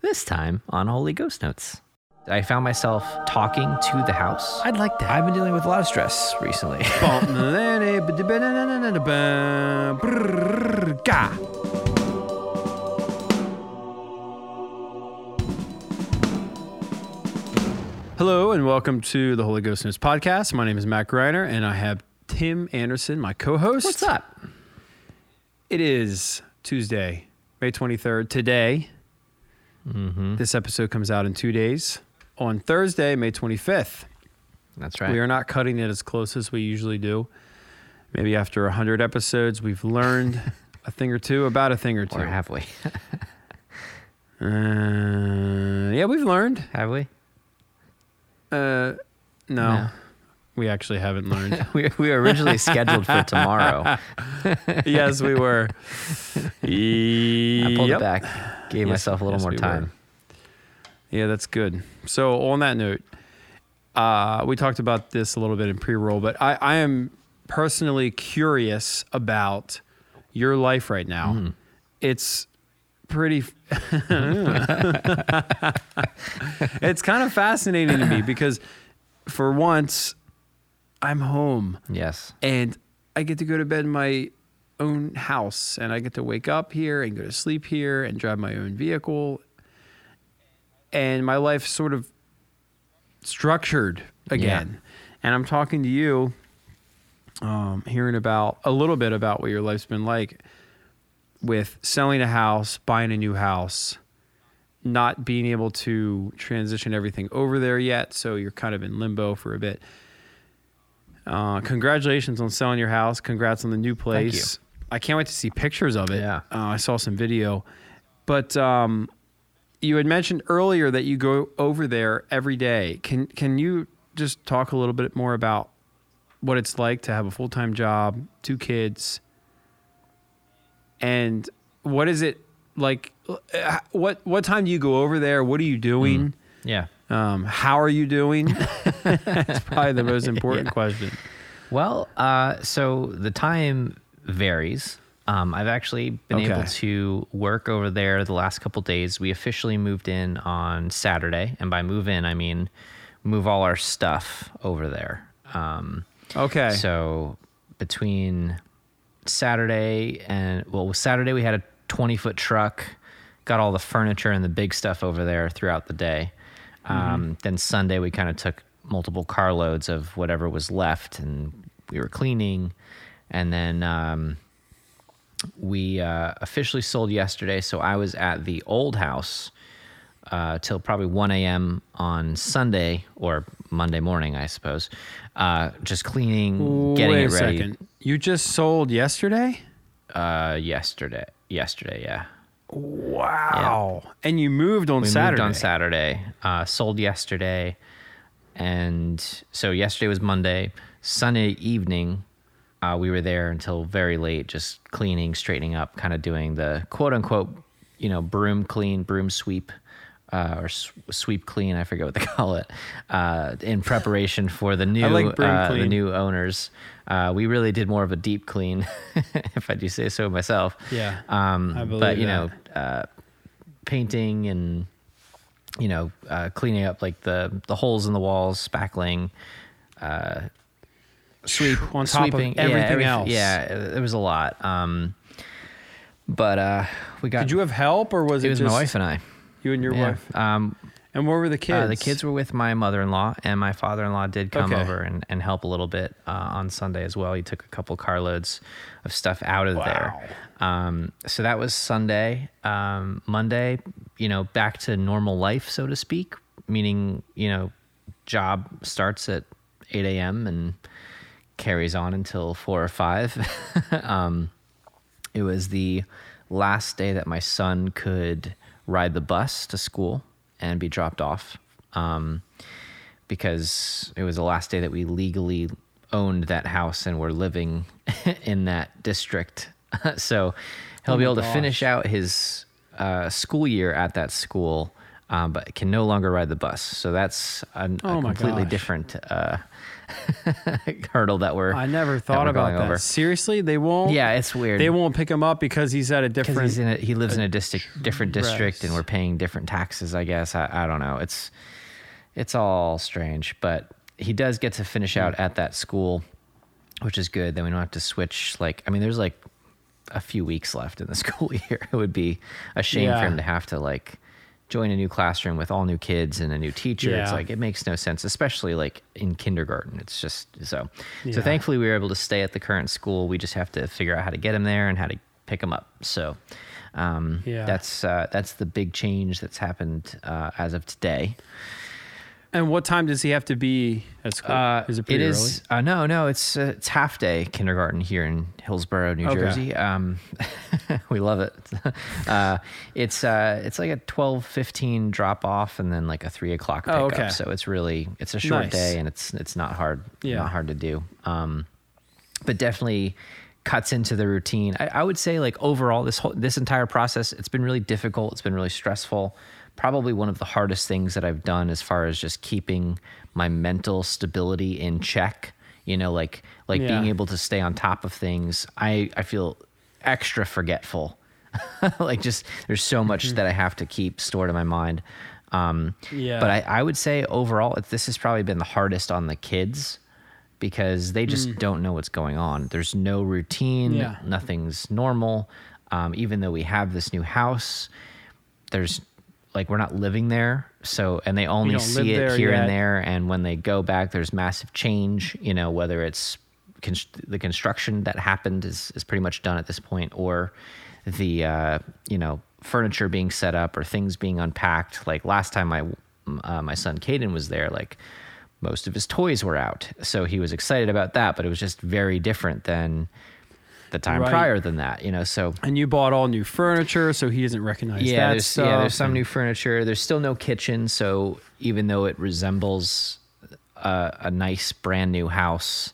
This time on Holy Ghost Notes. I found myself talking to the house. I'd like that. I've been dealing with a lot of stress recently. Hello and welcome to the Holy Ghost Notes podcast. My name is Matt Greiner and I have Tim Anderson, my co-host. What's up? It is Tuesday, May 23rd. Today, Mm-hmm. this episode comes out in two days. On Thursday, May 25th, That's right. we are not cutting it as close as we usually do. Maybe after 100 episodes, we've learned a thing or two about a thing or two. or have we? Uh, yeah, we've learned. have we? Uh, no, No. We actually haven't learned. we, we were originally scheduled for tomorrow. yes, we were. I pulled Yep. it back, gave Yes- myself a little yes, more we time. were. Yeah, that's good. So on that note, uh, we talked about this a little bit in pre-roll, but I, I am personally curious about your life right now. Mm. It's pretty. it's kind of fascinating to me because, for once, I'm home Yes. and I get to go to bed in my own house and I get to wake up here and go to sleep here and drive my own vehicle. And my life's sort of structured again. And I'm talking to you, um, hearing about a little bit about what your life's been like with selling a house, buying a new house, not being able to transition everything over there yet. So you're kind of in limbo for a bit. Uh, congratulations on selling your house. Congrats on the new place. I can't wait to see pictures of it. Yeah. Uh, I saw some video. But um, you had mentioned earlier that you go over there every day. Can can you just talk a little bit more about what it's like to have a full time job, two kids, and what is it like? uh, What what time do you go over there? What are you doing? Yeah. Um, how are you doing? That's probably the most important question. Well, uh, so the time varies. Um, I've actually been able to work over there the last couple days. We officially moved in on Saturday, and by move in, I mean move all our stuff over there. Um, Okay. So between Saturday and well, Saturday we had a 20 foot truck, got all the furniture and the big stuff over there throughout the day. Um, then Sunday we kind of took multiple carloads of whatever was left, and we were cleaning. And then um, we uh, officially sold yesterday, so I was at the old house uh, till probably 1 a.m. on Sunday or Monday morning, I suppose. Uh, just cleaning, getting Wait it a ready. second. You just sold yesterday? Uh, yesterday, yesterday, yeah. Wow. And you moved on We Saturday. moved on Saturday. Uh, sold yesterday, and so yesterday was Monday. Sunday evening, uh, we were there until very late, just cleaning, straightening up, kind of doing the quote unquote, you know, broom clean, broom sweep. Uh, or s- sweep clean, I forget what they call it, uh, in preparation for the new like uh, the new owners. Uh, we really did more of a deep clean, if I do say so myself. Yeah, Um, I believe but you that. know, uh, painting and you know, uh, cleaning up like the the holes in the walls, spackling, Sweep on top sweeping, of everything yeah, else. Yeah, it, it was a lot. Um, but uh, we got. Did you have help or was it, it was just my wife and I. you and your Yeah. wife? Um, And where were the kids? uh, the kids were with my mother-in-law, and my father-in-law did come Okay. over and, and help a little bit uh, on Sunday as well. He took a couple carloads of stuff out of there. Um, so that was Sunday. Um, Monday, you know, back to normal life, so to speak. Meaning, you know, job starts at 8 a.m. and carries on until four or five. um, it was the last day that my son could ride the bus to school and be dropped off um, because it was the last day that we legally owned that house and were living in that district. so he'll be my able to finish out his uh, school year at that school, um, but can no longer ride the bus. So that's a, a Oh my completely gosh. different uh, hurdle that we're I never thought about that. over. Seriously, they won't. Yeah, it's weird. they won't pick him up because he's at a different. he's in a, he lives in a district different district and we're paying different taxes i guess I, I don't know it's it's all strange but he does get to finish out Hmm. at that school which is good then we don't have to switch like i mean there's like a few weeks left in the school year it would be a shame Yeah. for him to have to like join a new classroom with all new kids and a new teacher it's like it makes no sense especially like in kindergarten it's just so Yeah. so thankfully we were able to stay at the current school we just have to figure out how to get him there and how to pick him up so um, Yeah. that's uh, that's the big change that's happened uh, as of today. And what time does he have to be at school? Uh, is it it pretty is uh, no no it's uh, it's half day kindergarten here in Hillsborough, New Okay. Jersey. Um, we love it. uh, it's uh, it's like a twelve fifteen drop off and then like a three o'clock pickup. Oh, okay. So it's really it's a short Nice. day and it's it's not hard Yeah. not hard to do. Um, but definitely cuts into the routine. I, I would say like overall this whole this entire process it's been really difficult. It's been really stressful. Probably one of the hardest things that I've done as far as just keeping my mental stability in check. You know, like like being able to stay on top of things. I I feel extra forgetful. like just there's so much that I have to keep stored in my mind. Um, Yeah. But I, I would say overall, this has probably been the hardest on the kids because they just don't know what's going on. There's no routine. Yeah. Nothing's normal. Um, even though we have this new house, there's like we're not living there. So and they only see it here yet. and there. And when they go back, there's massive change. You know, whether it's const- the construction that happened is is pretty much done at this point, or the uh, you know furniture being set up or things being unpacked. Like last time my uh, my son Caden was there, like most of his toys were out, so he was excited about that. But it was just very different than the time Right. prior than that. You know, so And you bought all new furniture, so he doesn't recognize yeah, that there's, stuff. yeah, there's some new furniture. There's still no kitchen, so even though it resembles a, a nice brand new house,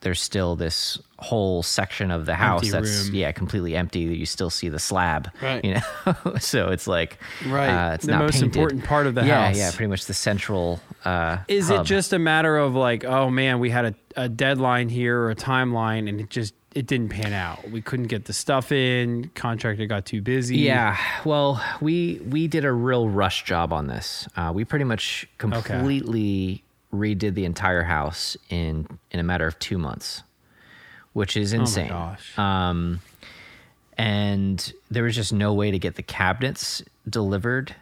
there's still this whole section of the house Empty that's room. yeah completely empty. That you still see the slab, Right. You know, so it's like Right. uh, it's The not most painted. important part of the yeah, house. Yeah, pretty much the central. Uh, Is it just a matter of like, oh man, we had a, a deadline here or a timeline, and it just it didn't pan out. We couldn't get the stuff in. Contractor got too busy. Yeah, well, we we did a real rush job on this. Uh, we pretty much completely redid the entire house in in a matter of two months, which is Oh my insane. gosh. Um, and there was just no way to get the cabinets delivered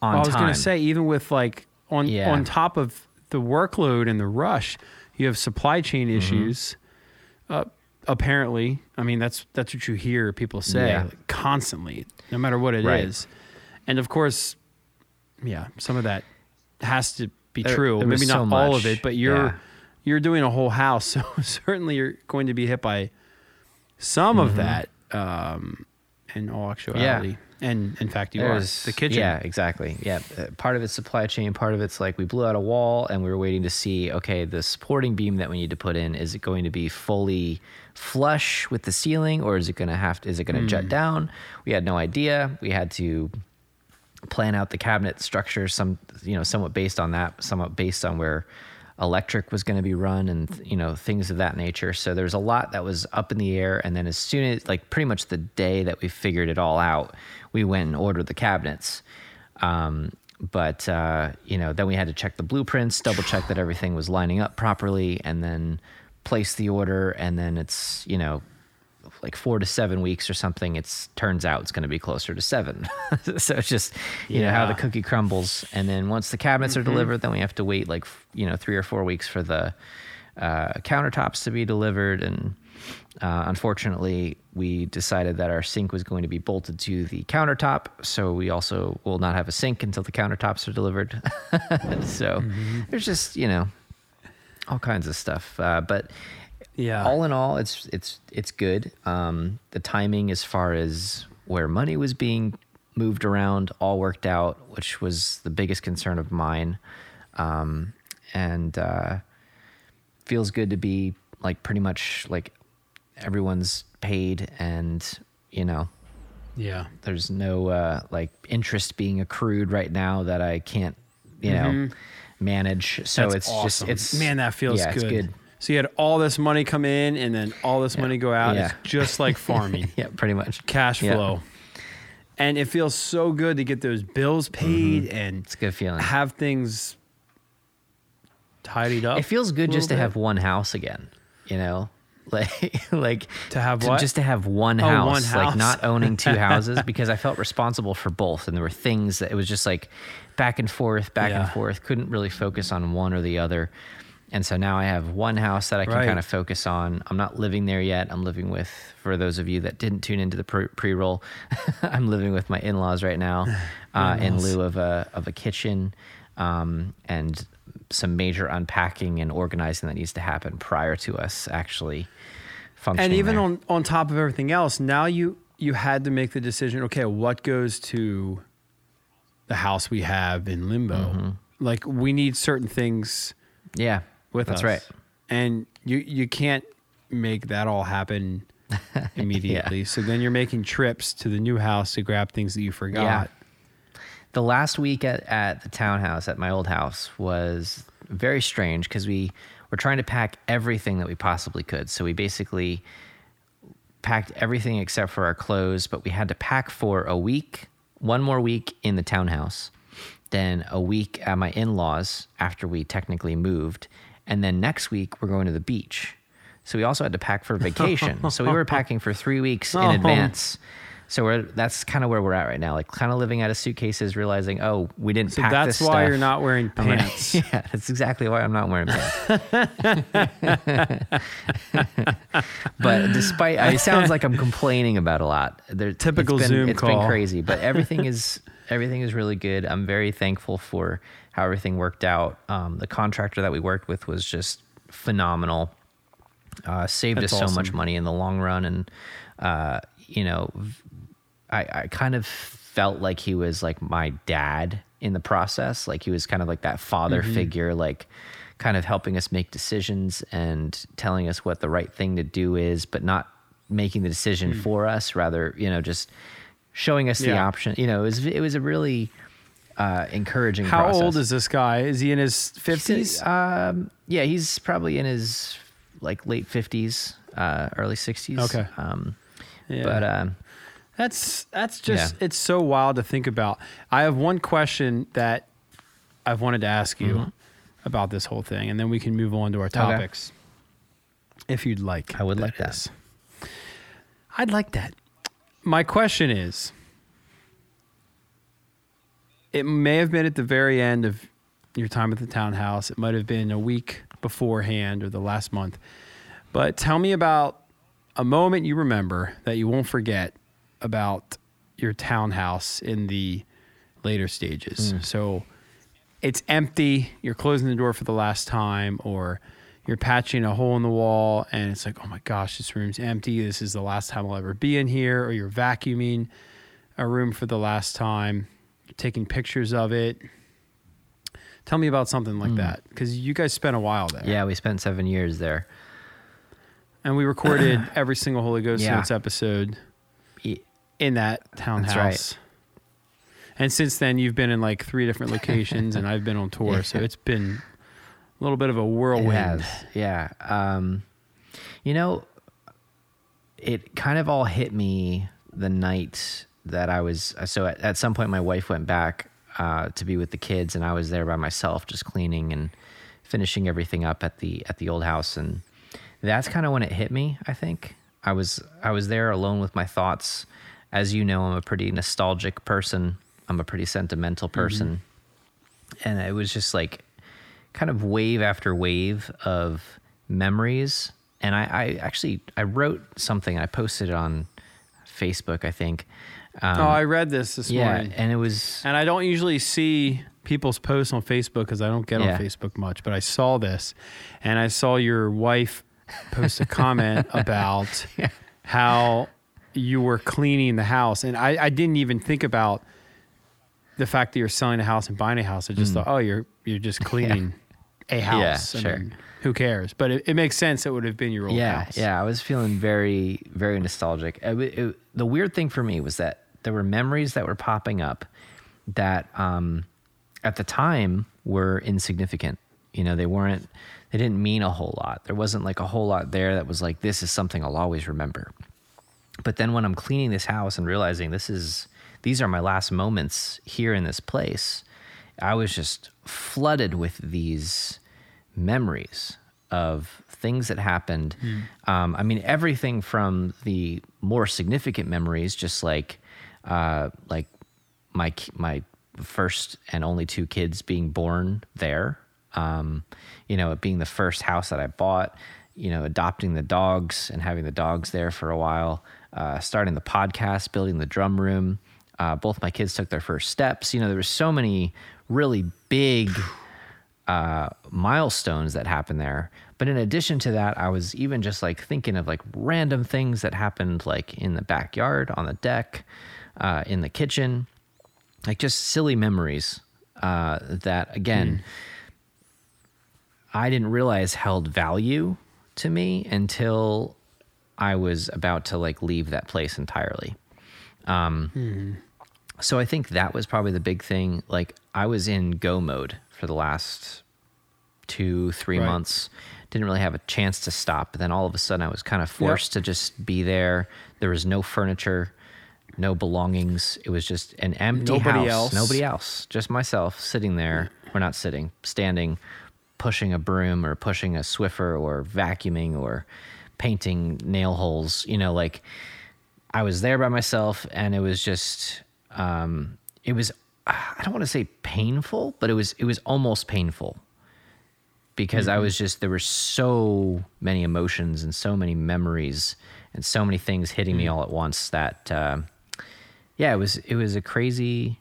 on I was gonna say, even with like on Yeah. on top of the workload and the rush, you have supply chain Mm-hmm. issues. Uh, apparently, I mean that's that's what you hear people say Yeah. like, constantly, no matter what it is. Right. And of course, yeah, some of that has to be There- true. there Maybe not so all of it, but you're yeah. you're doing a whole house, so certainly you're going to be hit by some of that. Um, in all actuality, and in fact, you There's- are the kitchen. Yeah, exactly. Yeah, uh, part of it's supply chain. Part of it's like we blew out a wall and we were waiting to see. Okay, the supporting beam that we need to put in is it going to be fully flush with the ceiling, or is it going to have? To, is it going to Hmm. jut down? We had no idea. We had to plan out the cabinet structure. Some, you know, somewhat based on that. Somewhat based on where electric was going to be run and you know things of that nature. So there's a lot that was up in the air and then as soon as like pretty much the day that we figured it all out we went and ordered the cabinets. Um, but uh, you know then we had to check the blueprints double check that everything was lining up properly and then place the order and then it's you know like four to seven weeks or something it's turns out it's going to be closer to seven. So it's just you know how the cookie crumbles. And then once the cabinets are delivered then we have to wait like you know three or four weeks for the uh, countertops to be delivered. And uh, unfortunately we decided that our sink was going to be bolted to the countertop. So we also will not have a sink until the countertops are delivered. So there's just you know all kinds of stuff. Uh, but yeah. all in all, it's it's it's good. Um, the timing, as far as where money was being moved around, all worked out, which was the biggest concern of mine. Um, and uh, feels good to be like pretty much like everyone's paid, and you know, yeah. there's no uh, like interest being accrued right now that I can't, you know, manage. So That's it's awesome. just it's man, that feels yeah, good. Good. So you had all this money come in and then all this money go out. Yeah. It's just like farming, Yeah, pretty much. cash Yeah. flow. And it feels so good to get those bills mm-hmm. paid and It's a good feeling. have things tidied up. It feels good just to have one house again, you know? Like like To have what? just to have one Oh, house, one like not owning two houses because I felt responsible for both and there were things that it was just like back and forth, back and forth, couldn't really focus on one or the other. And so now I have one house that I can Right. kind of focus on. I'm not living there yet. I'm living with, for those of you that didn't tune into the pre roll, I'm living with my in laws right now uh, in lieu of a, of a kitchen um, and some major unpacking and organizing that needs to happen prior to us actually functioning. and even there. on on top of everything else, now you you had to make the decision. Okay, what goes to the house we have in limbo? Mm-hmm. Like we need certain things yeah, with that's us. right. And you you can't make that all happen immediately. So then you're making trips to the new house to grab things that you forgot. Yeah. the last week at, at the townhouse at my old house was very strange because we were trying to pack everything that we possibly could. So we basically packed everything except for our clothes, but we had to pack for a week, one more week in the townhouse, then a week at my in laws after we technically moved. And then next week, we're going to the beach. So we also had to pack for vacation. so we were packing for three weeks in Oh. advance. So we're that's kind of where we're at right now, like kind of living out of suitcases, realizing, oh, we didn't So pack that's this why stuff. you're not wearing pants. yeah, that's exactly why I'm not wearing pants. but despite, it sounds like I'm complaining about a lot. There, Typical it's been, Zoom It's call. been crazy, but everything is everything is really good. I'm very thankful for how everything worked out. Um, the contractor that we worked with was just phenomenal. Uh, saved That's us so much money in the long run, and uh, you know, I, I kind of felt like he was like my dad in the process. Like he was kind of like that father Mm-hmm. figure, like kind of helping us make decisions and telling us what the right thing to do is, but not making the decision for us. Rather, you know, just showing us the Mm. Option. You know, it was it was a really uh, encouraging. How process. old is this guy? Is he in his fifties? Um, yeah, he's probably in his like late fifties, uh, early sixties. Okay. Um, Yeah. But um, That's that's just Yeah. it's so wild to think about. I have one question that I've wanted to ask you Mm-hmm. about this whole thing, and then we can move on to our topics. If you'd like, I would like that. is. I'd like that. My question is it may have been at the very end of your time at the townhouse. It might have been a week beforehand or the last month. But tell me about a moment you remember that you won't forget about your townhouse in the later stages. Hmm. So it's empty, you're closing the door for the last time, or you're patching a hole in the wall and it's like, oh my gosh, this room's empty. This is the last time I'll ever be in here, or you're vacuuming a room for the last time, you're taking pictures of it. Tell me about something like hmm. that because you guys spent a while there. yeah, we spent seven years there. And we recorded every single Holy Ghost Yeah. Notes episode in that townhouse. right. And since then, you've been in like three different locations, and I've been on tour, so it's been a little bit of a whirlwind. yeah. Um, you know, it kind of all hit me the night that I was. So at, at some point, my wife went back uh, to be with the kids, and I was there by myself, just cleaning and finishing everything up at the at the old house, and that's kind of when it hit me. I think I was I was there alone with my thoughts. As you know, I'm a pretty nostalgic person. I'm a pretty sentimental person, and it was just like kind of wave after wave of memories. And I, I actually I wrote something I posted it on Facebook, I think. Um, oh, I read this this yeah, morning, and it was and I don't usually see people's posts on Facebook because I don't get Yeah. on Facebook much. But I saw this, and I saw your wife post a comment about how you were cleaning the house, and I, I didn't even think about the fact that you're selling a house and buying a house. I just thought, oh, you're you're just cleaning a house. Mm. sure. mean, who cares? But it, it makes sense. It would have been your old yeah, house. yeah. I was feeling very, very nostalgic. It, it- the weird thing for me was that there were memories that were popping up that, um, at the time were insignificant. You know, they weren't, they didn't mean a whole lot. There wasn't like a whole lot there that was like, this is something I'll always remember. But then when I'm cleaning this house and realizing this is, these are my last moments here in this place, I was just flooded with these memories of things that happened. Mm. Um, I mean, everything from the more significant memories, just like uh, like my my first and only two kids being born there. Um, you know, it being the first house that I bought. You know, adopting the dogs and having the dogs there for a while. Uh, starting the podcast, building the drum room. Uh, both my kids took their first steps. You know, there were so many really big uh, milestones that happened there. But in addition to that, I was even just like thinking of like random things that happened like in the backyard, on the deck, uh, in the kitchen, like just silly memories uh, that again, mm. I didn't realize held value to me until I was about to like leave that place entirely. Um, mm. So I think that was probably the big thing. Like I was in go mode for the last two, three right. months. Didn't really have a chance to stop. But then all of a sudden, I was kind of forced yep. to just be there. There was no furniture, no belongings. It was just an empty Nobody house. Else. Nobody else. Just myself sitting there. Or not sitting, standing, pushing a broom or pushing a Swiffer or vacuuming or painting nail holes. You know, like I was there by myself, and it was just. Um, it was I don't want to say painful, but it was it was almost painful because mm-hmm. I was just there were so many emotions and so many memories and so many things hitting mm-hmm. me all at once that uh, yeah, it was it was a crazy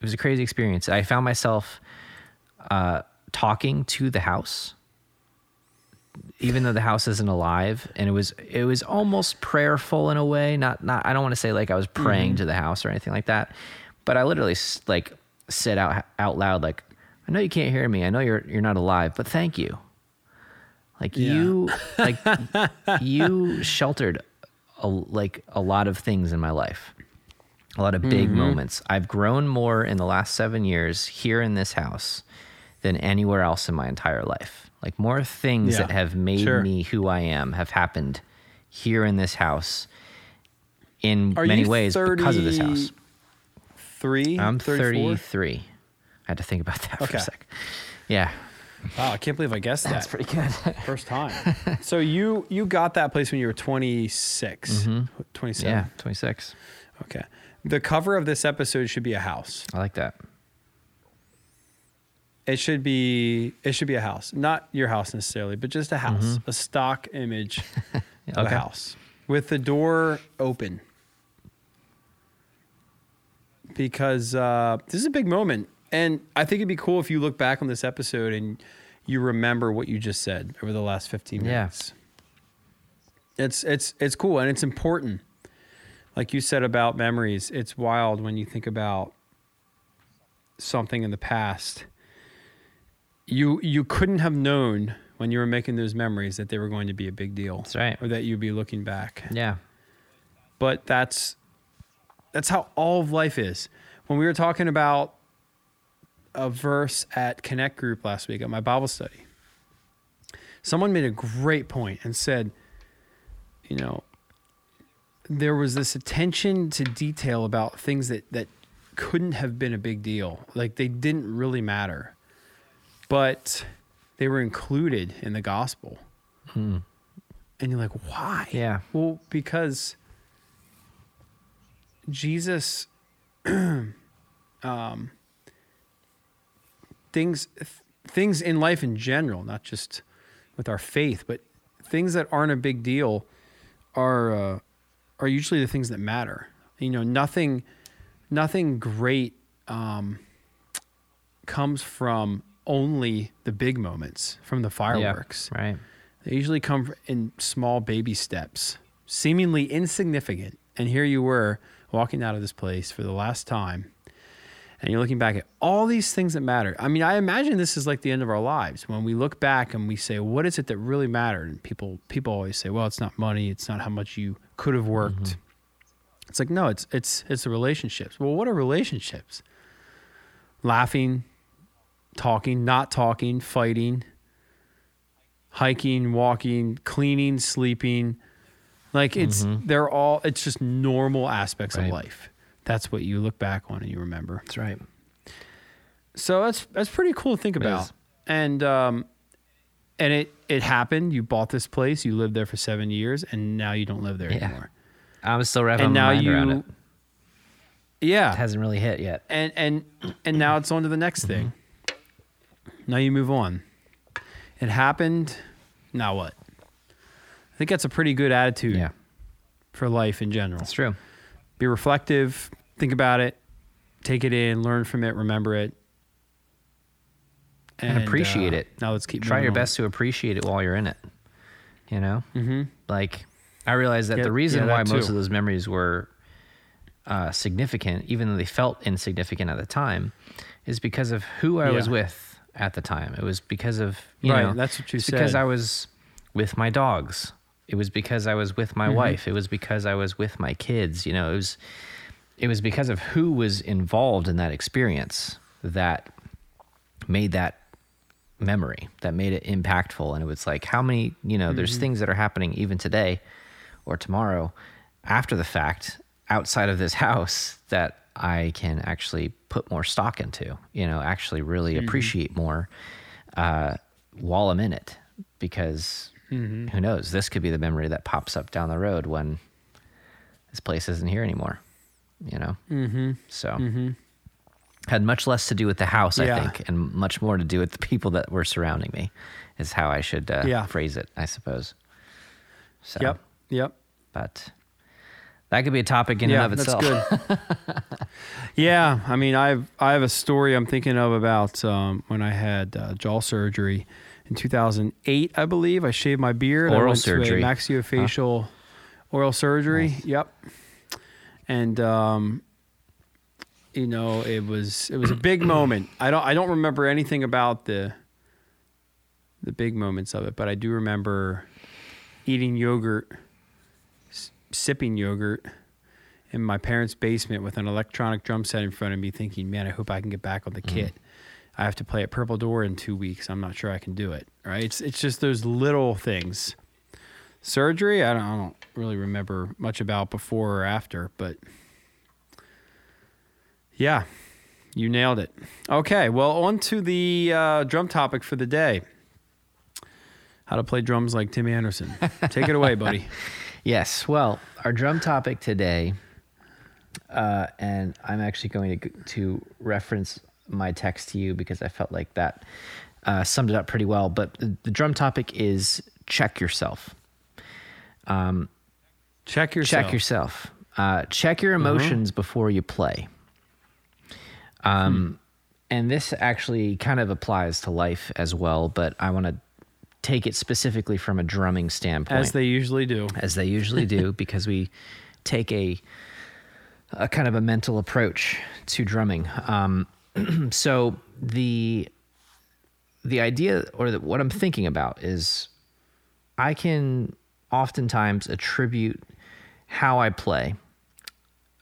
it was a crazy experience. I found myself uh, talking to the house even though the house isn't alive and it was it was almost prayerful in a way not not I don't want to say like I was praying mm-hmm. to the house or anything like that but I literally like said out out loud, like, I know you can't hear me. I know you're you're not alive, but thank you. Like yeah. you, like you sheltered a, like a lot of things in my life, a lot of big mm-hmm. moments. I've grown more in the last seven years here in this house than anywhere else in my entire life. Like more things yeah, that have made sure. me who I am have happened here in this house in Are many ways 30, because of this house. 33? I'm 34? 33. I had to think about that for okay. a sec. Yeah. Wow, I can't believe I guessed that. That's pretty good. First time. so you you got that place when you were 26, mm-hmm. 27. Yeah, 26. Okay. The cover of this episode should be a house. I like that. It should be it should be a house, not your house necessarily, but just a house, mm-hmm. a stock image of okay. a house with the door open because uh, this is a big moment. And I think it'd be cool if you look back on this episode and you remember what you just said over the last 15 minutes. Yeah. It's it's it's cool and it's important. Like you said about memories, it's wild when you think about something in the past. You you couldn't have known when you were making those memories that they were going to be a big deal. That's right. Or that you'd be looking back. Yeah. But that's that's how all of life is. When we were talking about a verse at Connect Group last week at my Bible study, someone made a great point and said, you know, there was this attention to detail about things that, that couldn't have been a big deal. Like they didn't really matter, but they were included in the gospel. Hmm. And you're like, why? Yeah. Well, because Jesus, um, things things in life in general, not just with our faith, but things that aren't a big deal are uh, are usually the things that matter. You know, nothing nothing great um, comes from only the big moments, from the fireworks. Yeah, right. They usually come in small baby steps, seemingly insignificant. And here you were walking out of this place for the last time and you're looking back at all these things that matter. I mean, I imagine this is like the end of our lives when we look back and we say, "What is it that really mattered?" And people people always say, "Well, it's not money. It's not how much you could have worked." Mm-hmm. It's like no, it's it's it's the relationships. Well, what are relationships? Laughing, talking, not talking, fighting, hiking, walking, cleaning, sleeping. Like it's they're all it's just normal aspects Right. of life. That's what you look back on and you remember. That's right. So that's that's pretty cool to think about. And um and it it happened. You bought this place, you lived there for 7 years and now you don't live there Yeah. anymore. I'm still wrapping And my now mind around it. Yeah. It hasn't really hit yet. and and and now it's on to the next thing. Now you move on. It happened. Now what? I think that's a pretty good attitude Yeah, for life in general. that's true. Be reflective, think about it, take it in, learn from it, remember it, And appreciate uh, it. Now let's keep Try your on. best to appreciate it while you're in it. You know, Mm-hmm. like I realized that Yeah, the reason yeah, why most of those memories were uh, significant, even though they felt insignificant at the time, is because of who I was with at the time. It was because of you Right, know that's what you because said. I was with my dogs. It was because I was with Mm-hmm. my wife. It was because I was with my kids. You know, it was it was because of who was involved in that experience that made that memory that made it impactful and it was like how many you know there's things that are happening even today or tomorrow after the fact outside of this house that i can actually put more stock into you know actually really appreciate more uh, while i'm in it because who knows this could be the memory that pops up down the road when this place isn't here anymore you know mm-hmm. so had much less to do with the house i think and much more to do with the people that were surrounding me is how i should uh, Yeah. phrase it i suppose so Yep. Yep. but that could be a topic in yeah, and of that's itself good. yeah, I mean, I've I have a story I'm thinking of about um, when I had uh, jaw surgery in 2008, I believe. I shaved my beard. I Oral went surgery. to a maxillofacial oral surgery. Yep. And um, you know, it was it was a big moment. I don't I don't remember anything about the the big moments of it, but I do remember eating yogurt, s- sipping yogurt in my parents' basement with an electronic drum set in front of me, thinking, "Man, I hope I can get back on the kit." I have to play at Purple Door in two weeks. I'm not sure I can do it. Right? It's it's just those little things. Surgery, I don't, I don't really remember much about before or after, but yeah, you nailed it. Okay, well, on to the uh, drum topic for the day. How to play drums like Tim Anderson. Take it away, buddy. Yes. Well, our drum topic today, uh, and I'm actually going to to reference my text to you because I felt like that uh, summed it up pretty well. But the, the drum topic is check yourself. Check yourself. Check yourself. Uh, check your emotions before you play. Um, and this actually kind of applies to life as well, but I want to take it specifically from a drumming standpoint As they usually do. as they usually do, because we take a a kind of a mental approach to drumming. Um, so the the idea or the, what I'm thinking about is I can oftentimes attribute how I play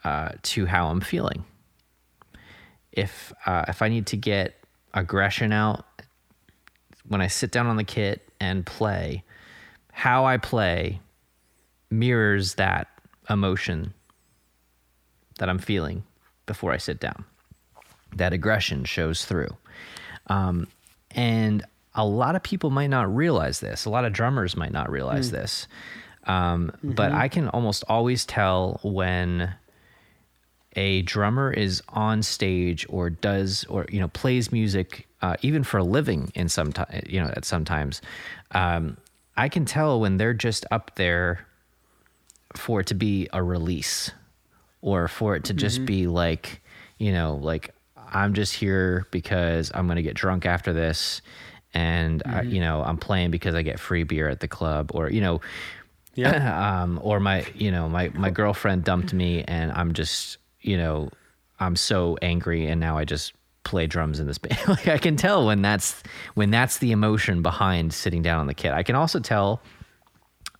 uh, to how I'm feeling. If uh, if I need to get aggression out when I sit down on the kit and play, how I play mirrors that emotion that I'm feeling before I sit down. That aggression shows through. Um, and a lot of people might not realize this. A lot of drummers might not realize this. Um, But I can almost always tell when a drummer is on stage or does or you know plays music uh, even for a living in some time you know at sometimes um, I can tell when they're just up there for it to be a release or for it to just be like you know like I'm just here because I'm gonna get drunk after this and I, you know I'm playing because I get free beer at the club or you know um, or my you know my my girlfriend dumped me and I'm just you know I'm so angry and now I just play drums in this band. like I can tell when that's when that's the emotion behind sitting down on the kit. I can also tell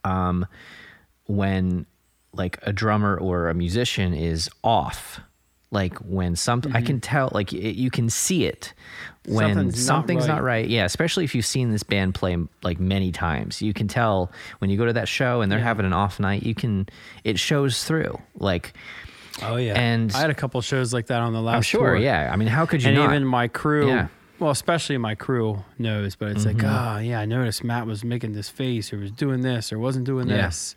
um when like a drummer or a musician is off like when something I mm-hmm. can tell like it, you can see it when Something's not something's not right. right. Yeah, especially if you've seen this band play like many times. You can tell when you go to that show and they're having an off night, you can it shows through. Like Oh yeah. And- I had a couple shows like that on the last. I'm sure, tour. yeah. I mean, how could you and not? even my crew. Yeah. Well, especially my crew knows, but it's like, oh yeah, I noticed Matt was making this face, or was doing this, or wasn't doing Yeah. this.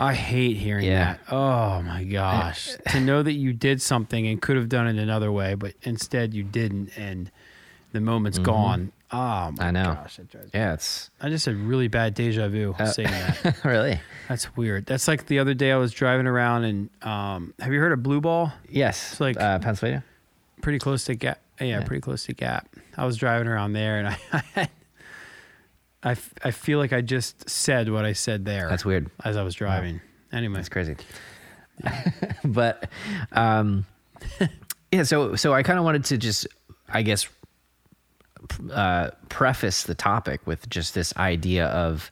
I hate hearing Yeah. that. Oh my gosh, to know that you did something and could have done it another way, but instead you didn't, and the moment's gone. Oh my I know. gosh, drives yeah, it's I just had really bad deja vu saying that. really That's weird. That's like the other day I was driving around and um, have you heard of Blue Ball? yes. It's like- uh, Pennsylvania. Pretty close to Gap. Yeah, Yeah. pretty close to Gap. I was driving around there and I, I, f- I feel like I just said what I said there. That's weird. As I was driving. Anyway, That's crazy. but um, yeah, so so I kind of wanted to just, I guess, uh, preface the topic with just this idea of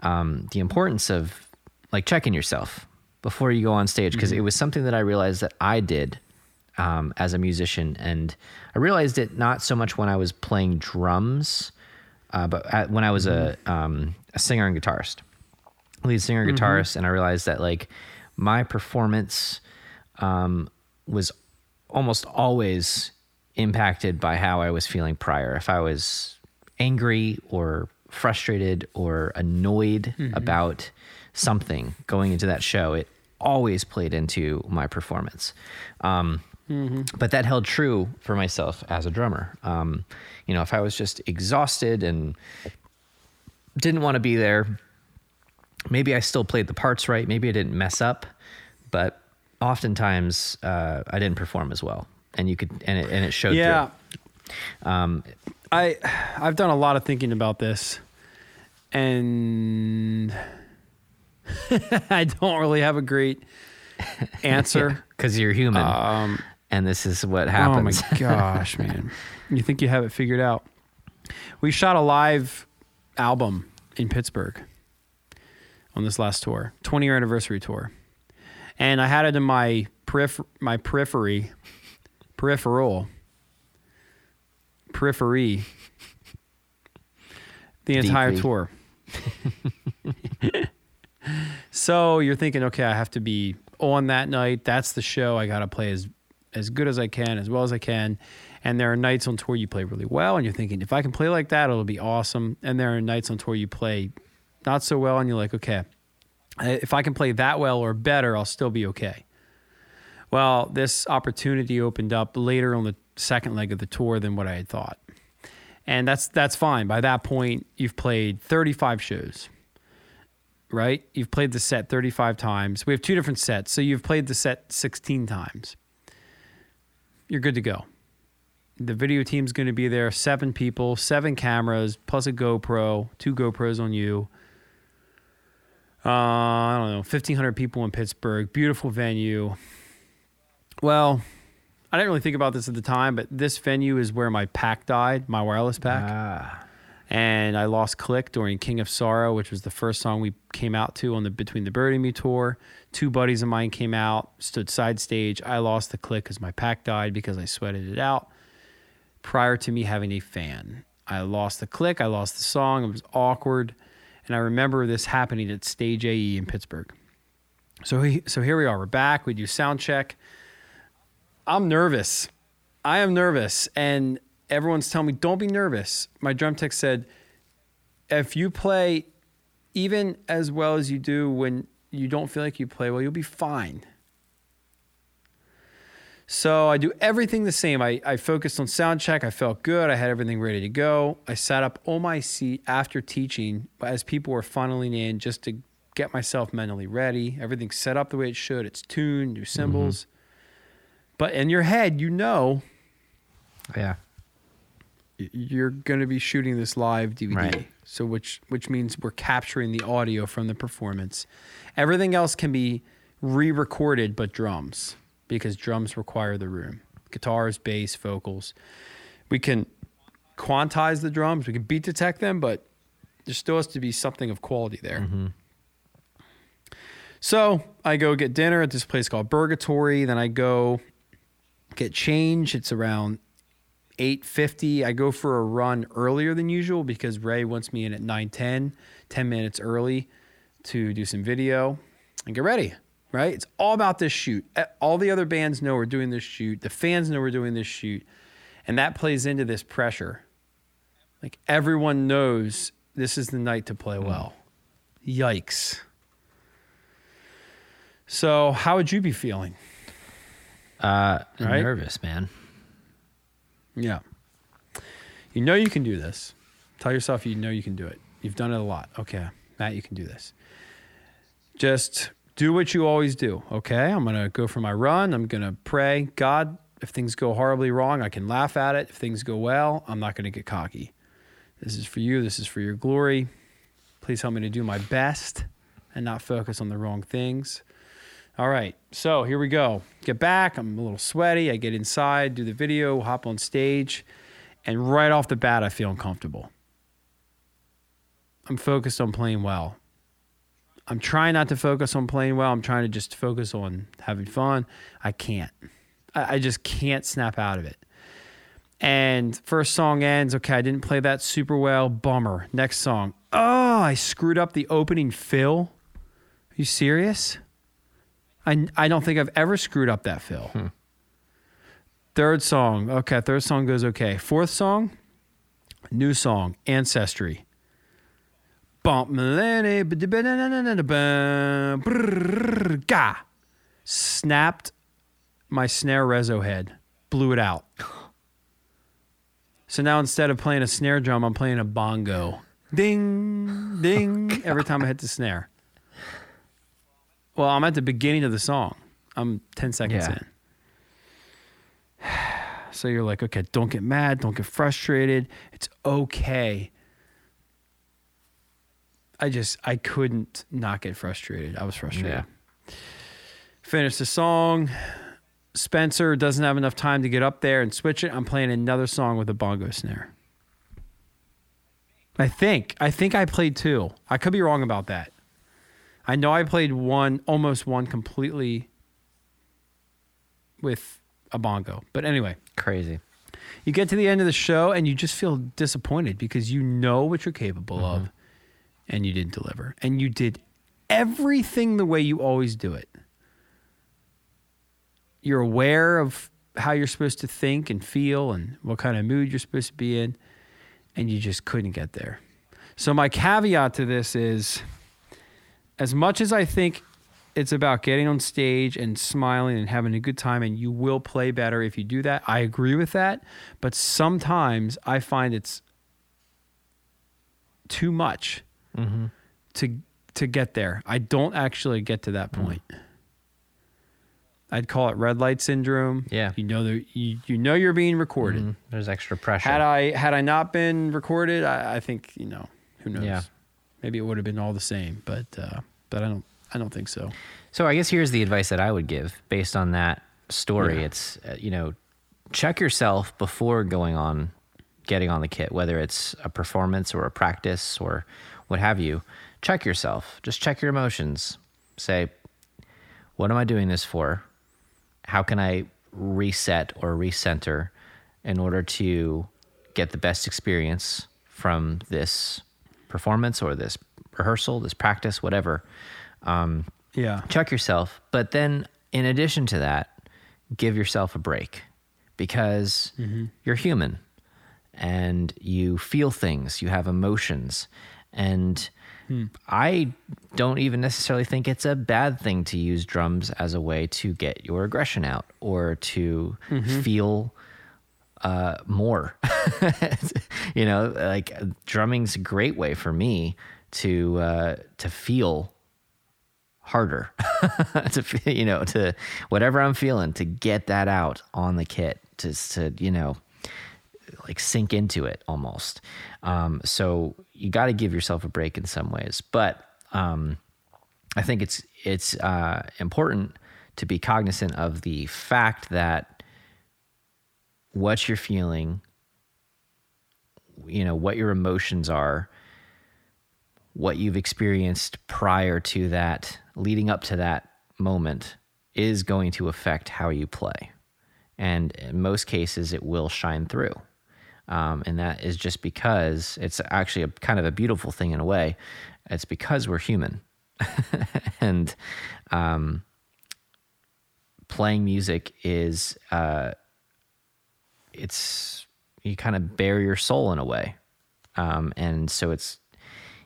um, the importance of like checking yourself before you go on stage because it was something that I realized that I did um, as a musician, and I realized it not so much when I was playing drums, uh, but at, when I was a um, a singer and guitarist lead singer guitarist and i realized that like my performance um, was almost always impacted by how i was feeling prior. If i was angry or frustrated or annoyed about something going into that show it always played into my performance. Um, but that held true for myself as a drummer um, you know if i was just exhausted and didn't want to be there maybe I still played the parts right. Maybe I didn't mess up, but oftentimes uh, I didn't perform as well, and you could and it, and it showed. yeah, through. Um, I I've done a lot of thinking about this, and I don't really have a great answer. because you're human, Um, and this is what oh, happens. Oh my gosh, man! You think you have it figured out? We shot a live album in Pittsburgh on this last tour, 20 year anniversary tour, and I had it in my peripher- my periphery, peripheral, periphery, the entire Deeply. tour. so you're thinking, okay, I have to be on that night. That's the show. I got to play as as good as I can, as well as I can. And there are nights on tour you play really well, and you're thinking, if I can play like that, it'll be awesome. And there are nights on tour you play not so well, and you're like, okay, if I can play that well or better, I'll still be okay. Well, this opportunity opened up later on the second leg of the tour than what I had thought. And that's that's fine. By that point, you've played 35 shows. Right? You've played the set 35 times. We have two different sets. So you've played the set 16 times. You're good to go. The video team's going to be there, seven people, seven cameras, plus a GoPro, two GoPros on you. Uh, I don't know, 1,500 people in Pittsburgh, beautiful venue. Well, I didn't really think about this at the time, but this venue is where my pack died, my wireless pack. Ah, And I lost Click during King of Sorrow, which was the first song we came out to on the Between the Buried and Me tour. Two buddies of mine came out, stood side stage. I lost the Click because my pack died because I sweated it out prior to me having a fan. I lost the Click, I lost the song. It was awkward. And I remember this happening at Stage AE in Pittsburgh. So, he, so here we are. We're back. We do sound check. I'm nervous. I am nervous. And everyone's telling me, don't be nervous. My drum tech said, if you play even as well as you do when you don't feel like you play well, you'll be fine. So I do everything the same. I, I focused on sound check. I felt good. I had everything ready to go. I sat up on my seat after teaching as people were funneling in just to get myself mentally ready. Everything's set up the way it should. It's tuned, new mm-hmm. cymbals. But in your head, you know yeah. You're going to be shooting this live DVD. Right. So which which means we're capturing the audio from the performance. Everything else can be re-recorded but drums because drums require the room. Guitars, bass, vocals. We can quantize the drums, we can beat detect them, but there still has to be something of quality there. Mm-hmm. So I go get dinner at this place called Burgatory. Then I go get change. It's around 8.50. I go for a run earlier than usual because Ray wants me in at 9.10, 10 minutes early to do some video and get ready, right? It's all about this shoot. All the other bands know we're doing this shoot. The fans know we're doing this shoot. And that plays into this pressure. Like everyone knows this is the night to play well. Mm. Yikes. So, how would you be feeling? Uh, right? nervous, man. Yeah. You know you can do this. Tell yourself you know you can do it. You've done it a lot. Okay, Matt, you can do this. Just do what you always do. Okay, I'm gonna go for my run. I'm gonna pray. God, if things go horribly wrong, I can laugh at it. If things go well, I'm not gonna get cocky. This is for you. This is for your glory. Please help me to do my best and not focus on the wrong things. All right, so here we go. Get back. I'm a little sweaty. I get inside, do the video, hop on stage, and right off the bat, I feel uncomfortable. I'm focused on playing well. I'm trying not to focus on playing well. I'm trying to just focus on having fun. I can't. I, I just can't snap out of it. And first song ends. Okay, I didn't play that super well. Bummer. Next song. Oh, I screwed up the opening fill. Are you serious? I, I don't think I've ever screwed up that fill. Hmm. Third song. Okay, third song goes okay. Fourth song, new song, Ancestry. Bump snapped my snare reso head, blew it out. So now instead of playing a snare drum, I'm playing a bongo. Ding, ding, oh, every time I hit the snare. Well, I'm at the beginning of the song. I'm 10 seconds yeah. in. So you're like, okay, don't get mad, don't get frustrated. It's okay. I just I couldn't not get frustrated. I was frustrated. Yeah. Finish the song. Spencer doesn't have enough time to get up there and switch it. I'm playing another song with a bongo snare. I think. I think I played two. I could be wrong about that. I know I played one, almost one completely with a bongo. But anyway, crazy. You get to the end of the show and you just feel disappointed because you know what you're capable mm-hmm. of and you didn't deliver. And you did everything the way you always do it. You're aware of how you're supposed to think and feel and what kind of mood you're supposed to be in, and you just couldn't get there. So, my caveat to this is as much as I think it's about getting on stage and smiling and having a good time, and you will play better if you do that, I agree with that. But sometimes I find it's too much mm-hmm. to to get there. I don't actually get to that point. Mm. I'd call it red light syndrome. Yeah, you know that you, you know you're being recorded. Mm-hmm. There's extra pressure. Had I had I not been recorded, I, I think you know who knows. Yeah maybe it would have been all the same, but uh, but I don't I don't think so. So I guess here's the advice that I would give based on that story. Yeah. It's uh, you know check yourself before going on getting on the kit, whether it's a performance or a practice or what have you. Check yourself. Just check your emotions. Say, what am I doing this for? How can I reset or recenter in order to get the best experience from this performance or this rehearsal, this practice, whatever. Um, yeah. Check yourself. But then, in addition to that, give yourself a break because mm-hmm. you're human and you feel things, you have emotions. And hmm. I don't even necessarily think it's a bad thing to use drums as a way to get your aggression out or to mm-hmm. feel uh, more. you know, like drumming's a great way for me to uh, to feel harder. to you know, to whatever I'm feeling, to get that out on the kit, to to you know, like sink into it almost. Um, so you got to give yourself a break in some ways, but um, I think it's it's uh, important to be cognizant of the fact that what you're feeling, you know, what your emotions are, what you've experienced prior to that, leading up to that moment, is going to affect how you play. and in most cases, it will shine through. Um, and that is just because it's actually a kind of a beautiful thing in a way. It's because we're human, and um, playing music is uh, it's you kind of bare your soul in a way, um, and so it's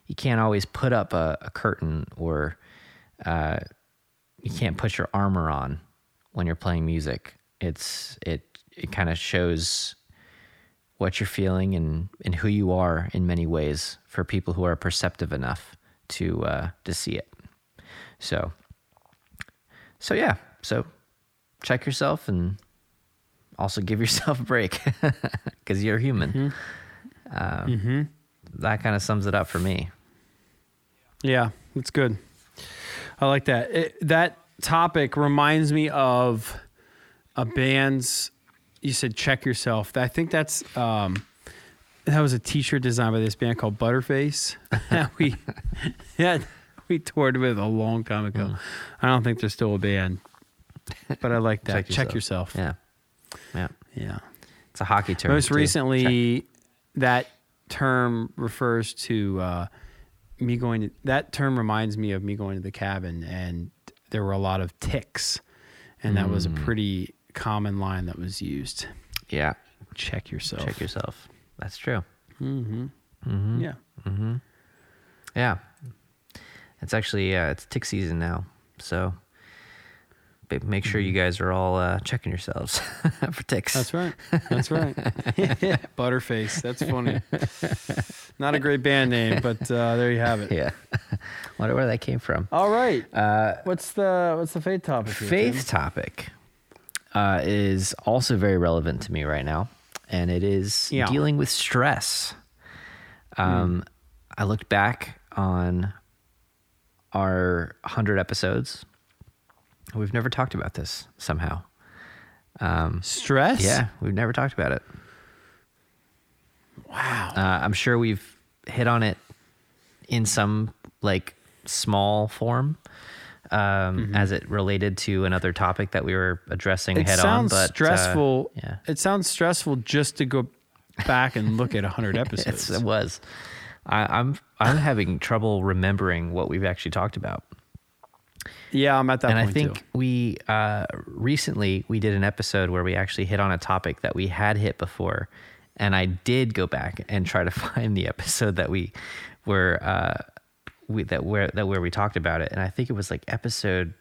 you can't always put up a, a curtain or uh, you can't put your armor on when you're playing music. It's it it kind of shows what you're feeling and and who you are in many ways for people who are perceptive enough to uh, to see it. So so yeah, so check yourself and also give yourself a break because you're human. Mm-hmm. Um, mm-hmm. That kind of sums it up for me. Yeah, that's good. I like that. It, that topic reminds me of a band's. You said check yourself. I think that's um, that was a T-shirt designed by this band called Butterface. that we yeah we toured with a long time ago. Mm. I don't think they're still a band, but I like that. check, check yourself. Yeah, yeah, yeah. It's a hockey term. Most too. recently, check. that term refers to. Uh, me going to that term reminds me of me going to the cabin and there were a lot of ticks and that was a mm. pretty common line that was used yeah check yourself check yourself that's true mm-hmm. Mm-hmm. yeah mm-hmm. yeah it's actually uh, it's tick season now so make sure you mm-hmm. guys are all uh, checking yourselves for ticks. That's right. That's right. Butterface. That's funny. Not a great band name, but uh, there you have it. Yeah. Wonder where that came from. All right. Uh, what's the what's the faith topic? Here, faith Tim? topic uh, is also very relevant to me right now, and it is yeah. dealing with stress. Um, mm. I looked back on our hundred episodes We've never talked about this somehow. Um, Stress? Yeah, we've never talked about it. Wow. Uh, I'm sure we've hit on it in some like small form um, mm-hmm. as it related to another topic that we were addressing it head on. But stressful. Uh, yeah, it sounds stressful just to go back and look at 100 episodes. it was. I, I'm I'm having trouble remembering what we've actually talked about. Yeah, I'm at that and point I think too. we uh, recently we did an episode where we actually hit on a topic that we had hit before, and I did go back and try to find the episode that we were uh, we that where that where we talked about it, and I think it was like episode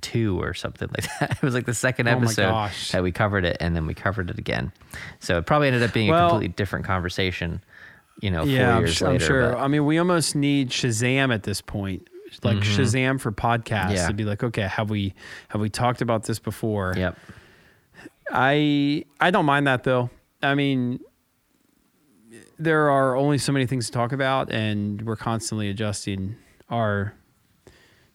two or something like that. It was like the second oh episode that we covered it, and then we covered it again. So it probably ended up being well, a completely different conversation. You know, yeah, I'm, sure, later, I'm sure. I mean, we almost need Shazam at this point like mm-hmm. Shazam for podcasts yeah. to be like, okay, have we have we talked about this before? Yep. I I don't mind that though. I mean, there are only so many things to talk about, and we're constantly adjusting our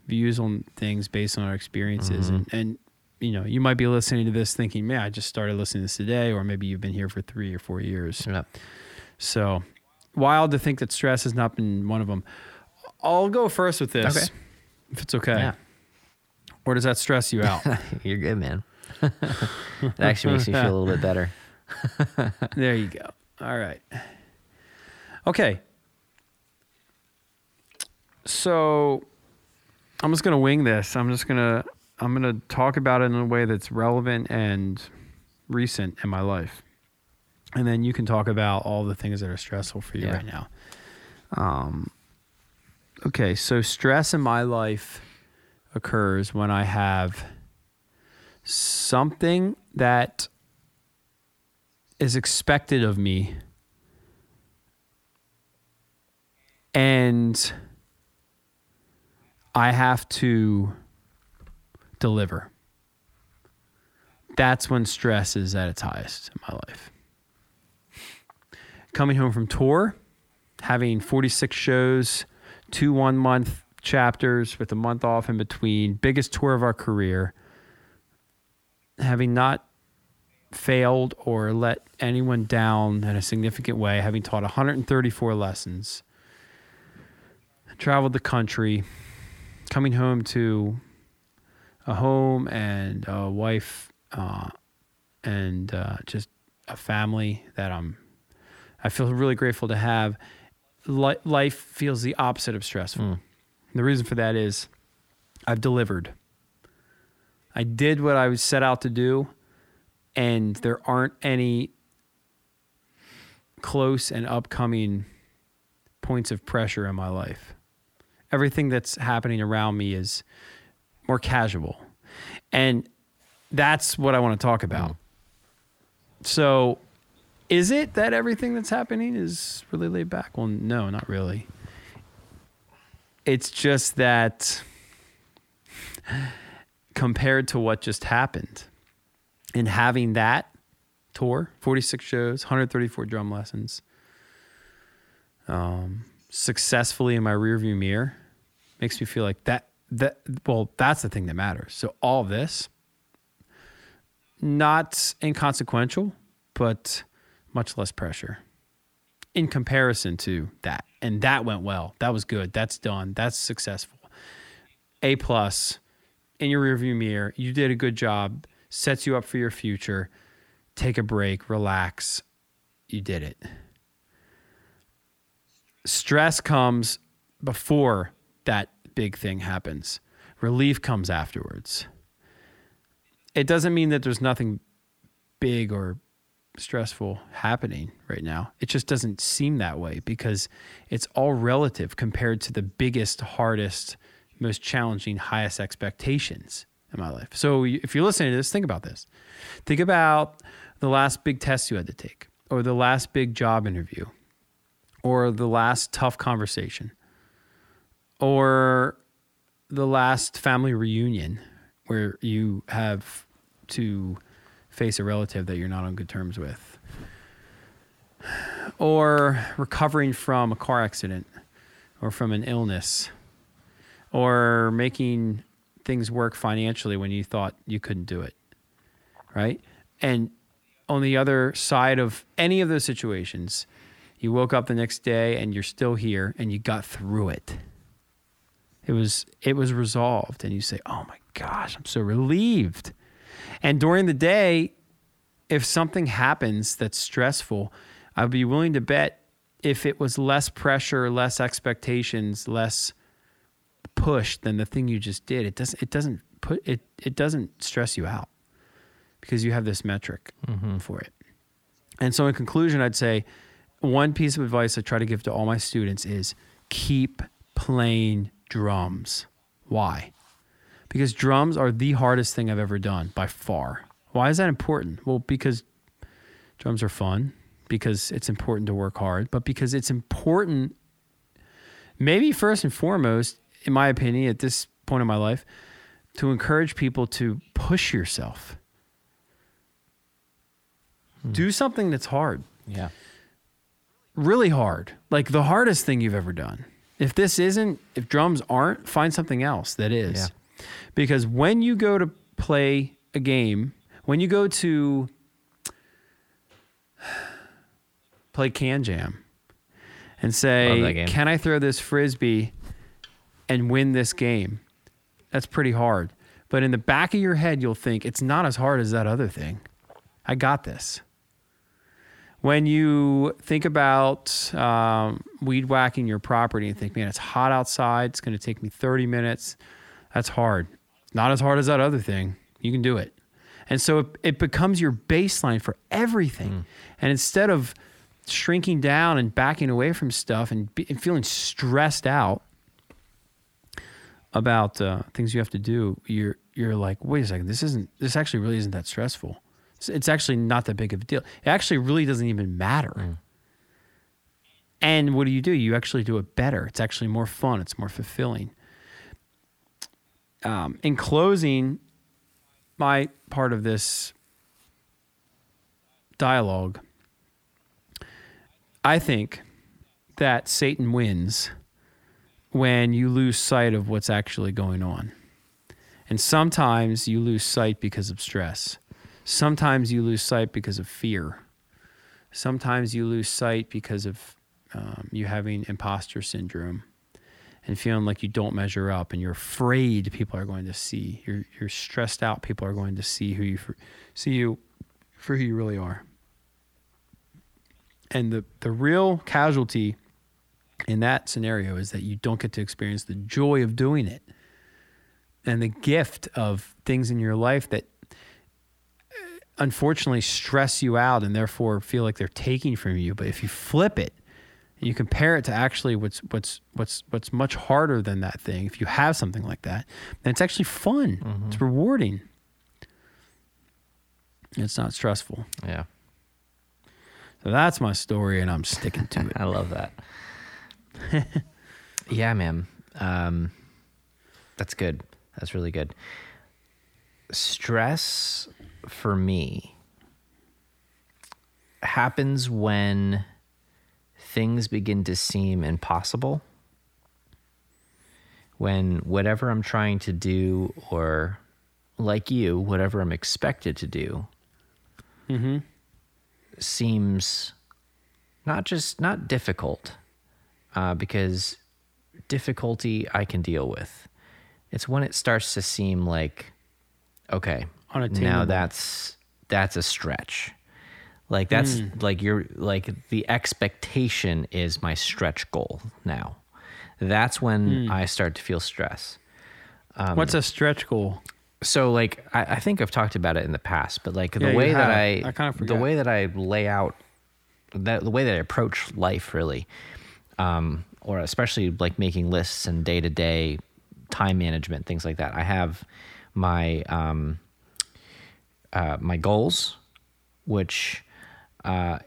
views on things based on our experiences. Mm-hmm. And, and you know, you might be listening to this thinking, "Man, I just started listening to this today," or maybe you've been here for three or four years. Yep. So wild to think that stress has not been one of them. I'll go first with this. Okay. If it's okay. Yeah. Or does that stress you out? You're good, man. it actually makes me feel a little bit better. there you go. All right. Okay. So I'm just gonna wing this. I'm just gonna I'm gonna talk about it in a way that's relevant and recent in my life. And then you can talk about all the things that are stressful for you yeah. right now. Um, okay, so stress in my life occurs when I have something that is expected of me and I have to deliver. That's when stress is at its highest in my life. Coming home from tour, having 46 shows, two one month chapters with a month off in between, biggest tour of our career. Having not failed or let anyone down in a significant way, having taught 134 lessons, traveled the country, coming home to a home and a wife uh, and uh, just a family that I'm. I feel really grateful to have. Li- life feels the opposite of stressful. Mm. The reason for that is I've delivered. I did what I was set out to do, and there aren't any close and upcoming points of pressure in my life. Everything that's happening around me is more casual. And that's what I want to talk about. So, is it that everything that's happening is really laid back? Well, no, not really. It's just that compared to what just happened and having that tour 46 shows 134 drum lessons um, successfully in my rearview mirror makes me feel like that that well that's the thing that matters so all this not inconsequential but much less pressure in comparison to that. And that went well. That was good. That's done. That's successful. A plus in your rearview mirror. You did a good job. Sets you up for your future. Take a break. Relax. You did it. Stress comes before that big thing happens. Relief comes afterwards. It doesn't mean that there's nothing big or stressful happening right now. It just doesn't seem that way because it's all relative compared to the biggest, hardest, most challenging, highest expectations in my life. So if you're listening to this, think about this. Think about the last big test you had to take or the last big job interview or the last tough conversation or the last family reunion where you have to face a relative that you're not on good terms with or recovering from a car accident or from an illness or making things work financially when you thought you couldn't do it right and on the other side of any of those situations you woke up the next day and you're still here and you got through it. It was it was resolved and you say, "Oh my gosh, I'm so relieved." And during the day, if something happens that's stressful, I'd be willing to bet if it was less pressure, less expectations, less push than the thing you just did, it doesn't it doesn't put it it doesn't stress you out because you have this metric mm-hmm. for it. And so in conclusion, I'd say one piece of advice I try to give to all my students is keep playing drums. Why? Because drums are the hardest thing I've ever done by far. Why is that important? Well, because drums are fun, because it's important to work hard, but because it's important, maybe first and foremost, in my opinion, at this point in my life, to encourage people to push yourself. Hmm. Do something that's hard. Yeah really hard, like the hardest thing you've ever done. If this isn't, if drums aren't, find something else that is. Yeah. Because when you go to play a game, when you go to play KanJam and say, Can I throw this frisbee and win this game? That's pretty hard. But in the back of your head, you'll think, It's not as hard as that other thing. I got this. When you think about um, weed whacking your property and think, man, it's hot outside, it's going to take me 30 minutes, that's hard. Not as hard as that other thing. You can do it. And so it, it becomes your baseline for everything. Mm. And instead of shrinking down and backing away from stuff and, be, and feeling stressed out about uh, things you have to do, you're you're like, wait a second, this isn't this actually really isn't that stressful it's actually not that big of a deal. It actually really doesn't even matter. Mm. And what do you do? You actually do it better. It's actually more fun. It's more fulfilling. Um, in closing, my part of this dialogue, I think that Satan wins when you lose sight of what's actually going on. And sometimes you lose sight because of stress. Sometimes you lose sight because of fear. Sometimes you lose sight because of um, you having imposter syndrome and feeling like you don't measure up and you're afraid people are going to see. You're, you're stressed out. People are going to see who you see you for who you really are. And the, the real casualty in that scenario is that you don't get to experience the joy of doing it and the gift of things in your life that uh, unfortunately stress you out and therefore feel like they're taking from you. But if you flip it, you compare it to actually what's what's what's what's much harder than that thing. If you have something like that, then it's actually fun. Mm-hmm. It's rewarding. It's not stressful. Yeah. So that's my story, and I'm sticking to it. I love that. yeah, man. Um, that's good. That's really good. Stress for me happens when things begin to seem impossible. When whatever I'm trying to do, or like you, whatever I'm expected to do, mm-hmm. seems not just not difficult, uh, because difficulty I can deal with. It's when it starts to seem like, okay, now that's that's a stretch. Like that's mm. like you're like the expectation is my stretch goal now. That's when mm. I start to feel stress. Um, What's a stretch goal? So like I, I, think I've talked about it in the past, but like the yeah, way that I, I kind of the way that I lay out that the way that I approach life really, um, or especially like making lists and day to day time management things like that. I have my um, uh, my goals, which uh,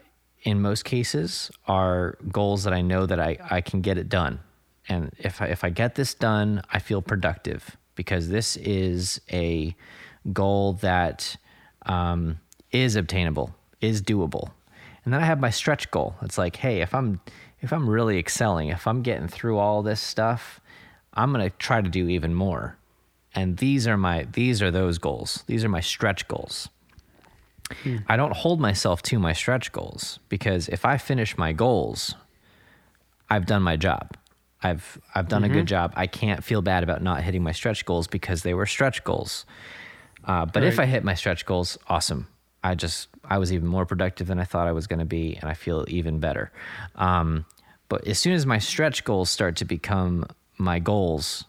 in most cases are goals that I know that I, I can get it done. And if I, if I get this done, I feel productive because this is a goal that um, is obtainable, is doable. And then I have my stretch goal. It's like, hey, if I'm if I'm really excelling, if I'm getting through all this stuff, I'm to try to do even more. And these are my these are those goals. These are my stretch goals. Hmm. I don't hold myself to my stretch goals because if I finish my goals, I've done my job. I've I've done mm-hmm. a good mm-hmm. job. I can't feel bad about not hitting my stretch goals because they were stretch goals. Uh, but right. if I hit my stretch goals, awesome. I just I was even more productive than I thought I was going to be, and I feel even better. Um, but as soon as my stretch goals start to become my goals,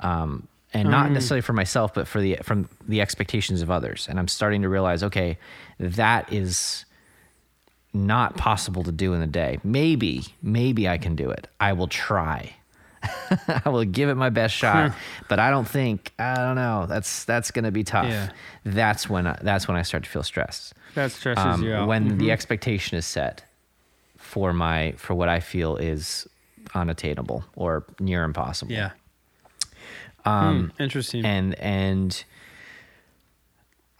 um, and not mm. necessarily for myself, but for the from the expectations of others. And I'm starting to realize, okay, that is not possible to do in the day. Maybe, maybe I can do it. I will try. I will give it my best shot, but I don't think I don't know. That's that's going to be tough. Yeah. That's when I, that's when I start to feel stressed. That stresses um, you out when mm-hmm. the expectation is set for my for what I feel is unattainable or near impossible. Yeah. Um, hmm, interesting. And and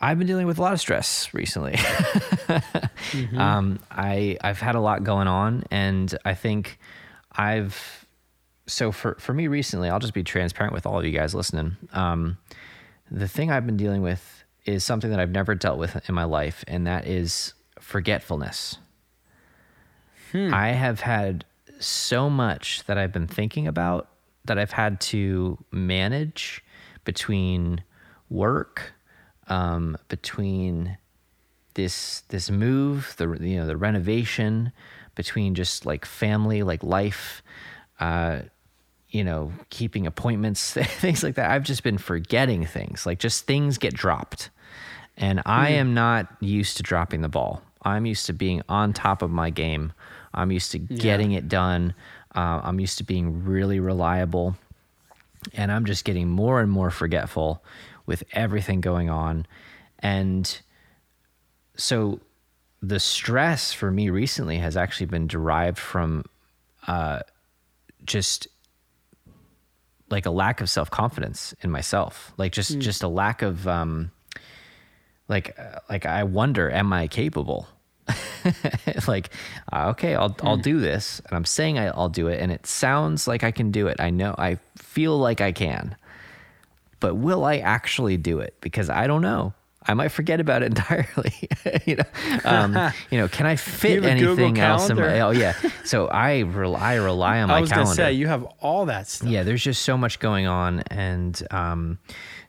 I've been dealing with a lot of stress recently. mm-hmm. um, I I've had a lot going on, and I think I've so for for me recently. I'll just be transparent with all of you guys listening. Um, the thing I've been dealing with is something that I've never dealt with in my life, and that is forgetfulness. Hmm. I have had so much that I've been thinking about that I've had to manage between work, um, between this this move, the you know the renovation, between just like family, like life, uh, you know, keeping appointments, things like that. I've just been forgetting things, like just things get dropped, and I hmm. am not used to dropping the ball. I'm used to being on top of my game. I'm used to getting yeah. it done. Uh, I'm used to being really reliable, and I'm just getting more and more forgetful with everything going on. And so the stress for me recently has actually been derived from uh, just like a lack of self confidence in myself, like just mm. just a lack of um, like uh, like I wonder, am I capable? like, uh, okay, I'll I'll hmm. do this, and I'm saying I, I'll do it, and it sounds like I can do it. I know, I feel like I can, but will I actually do it? Because I don't know. I might forget about it entirely. you know, um, you know, can I fit anything else in my? Oh yeah. So I rely rely on my calendar. I was calendar. say you have all that stuff. Yeah, there's just so much going on, and um,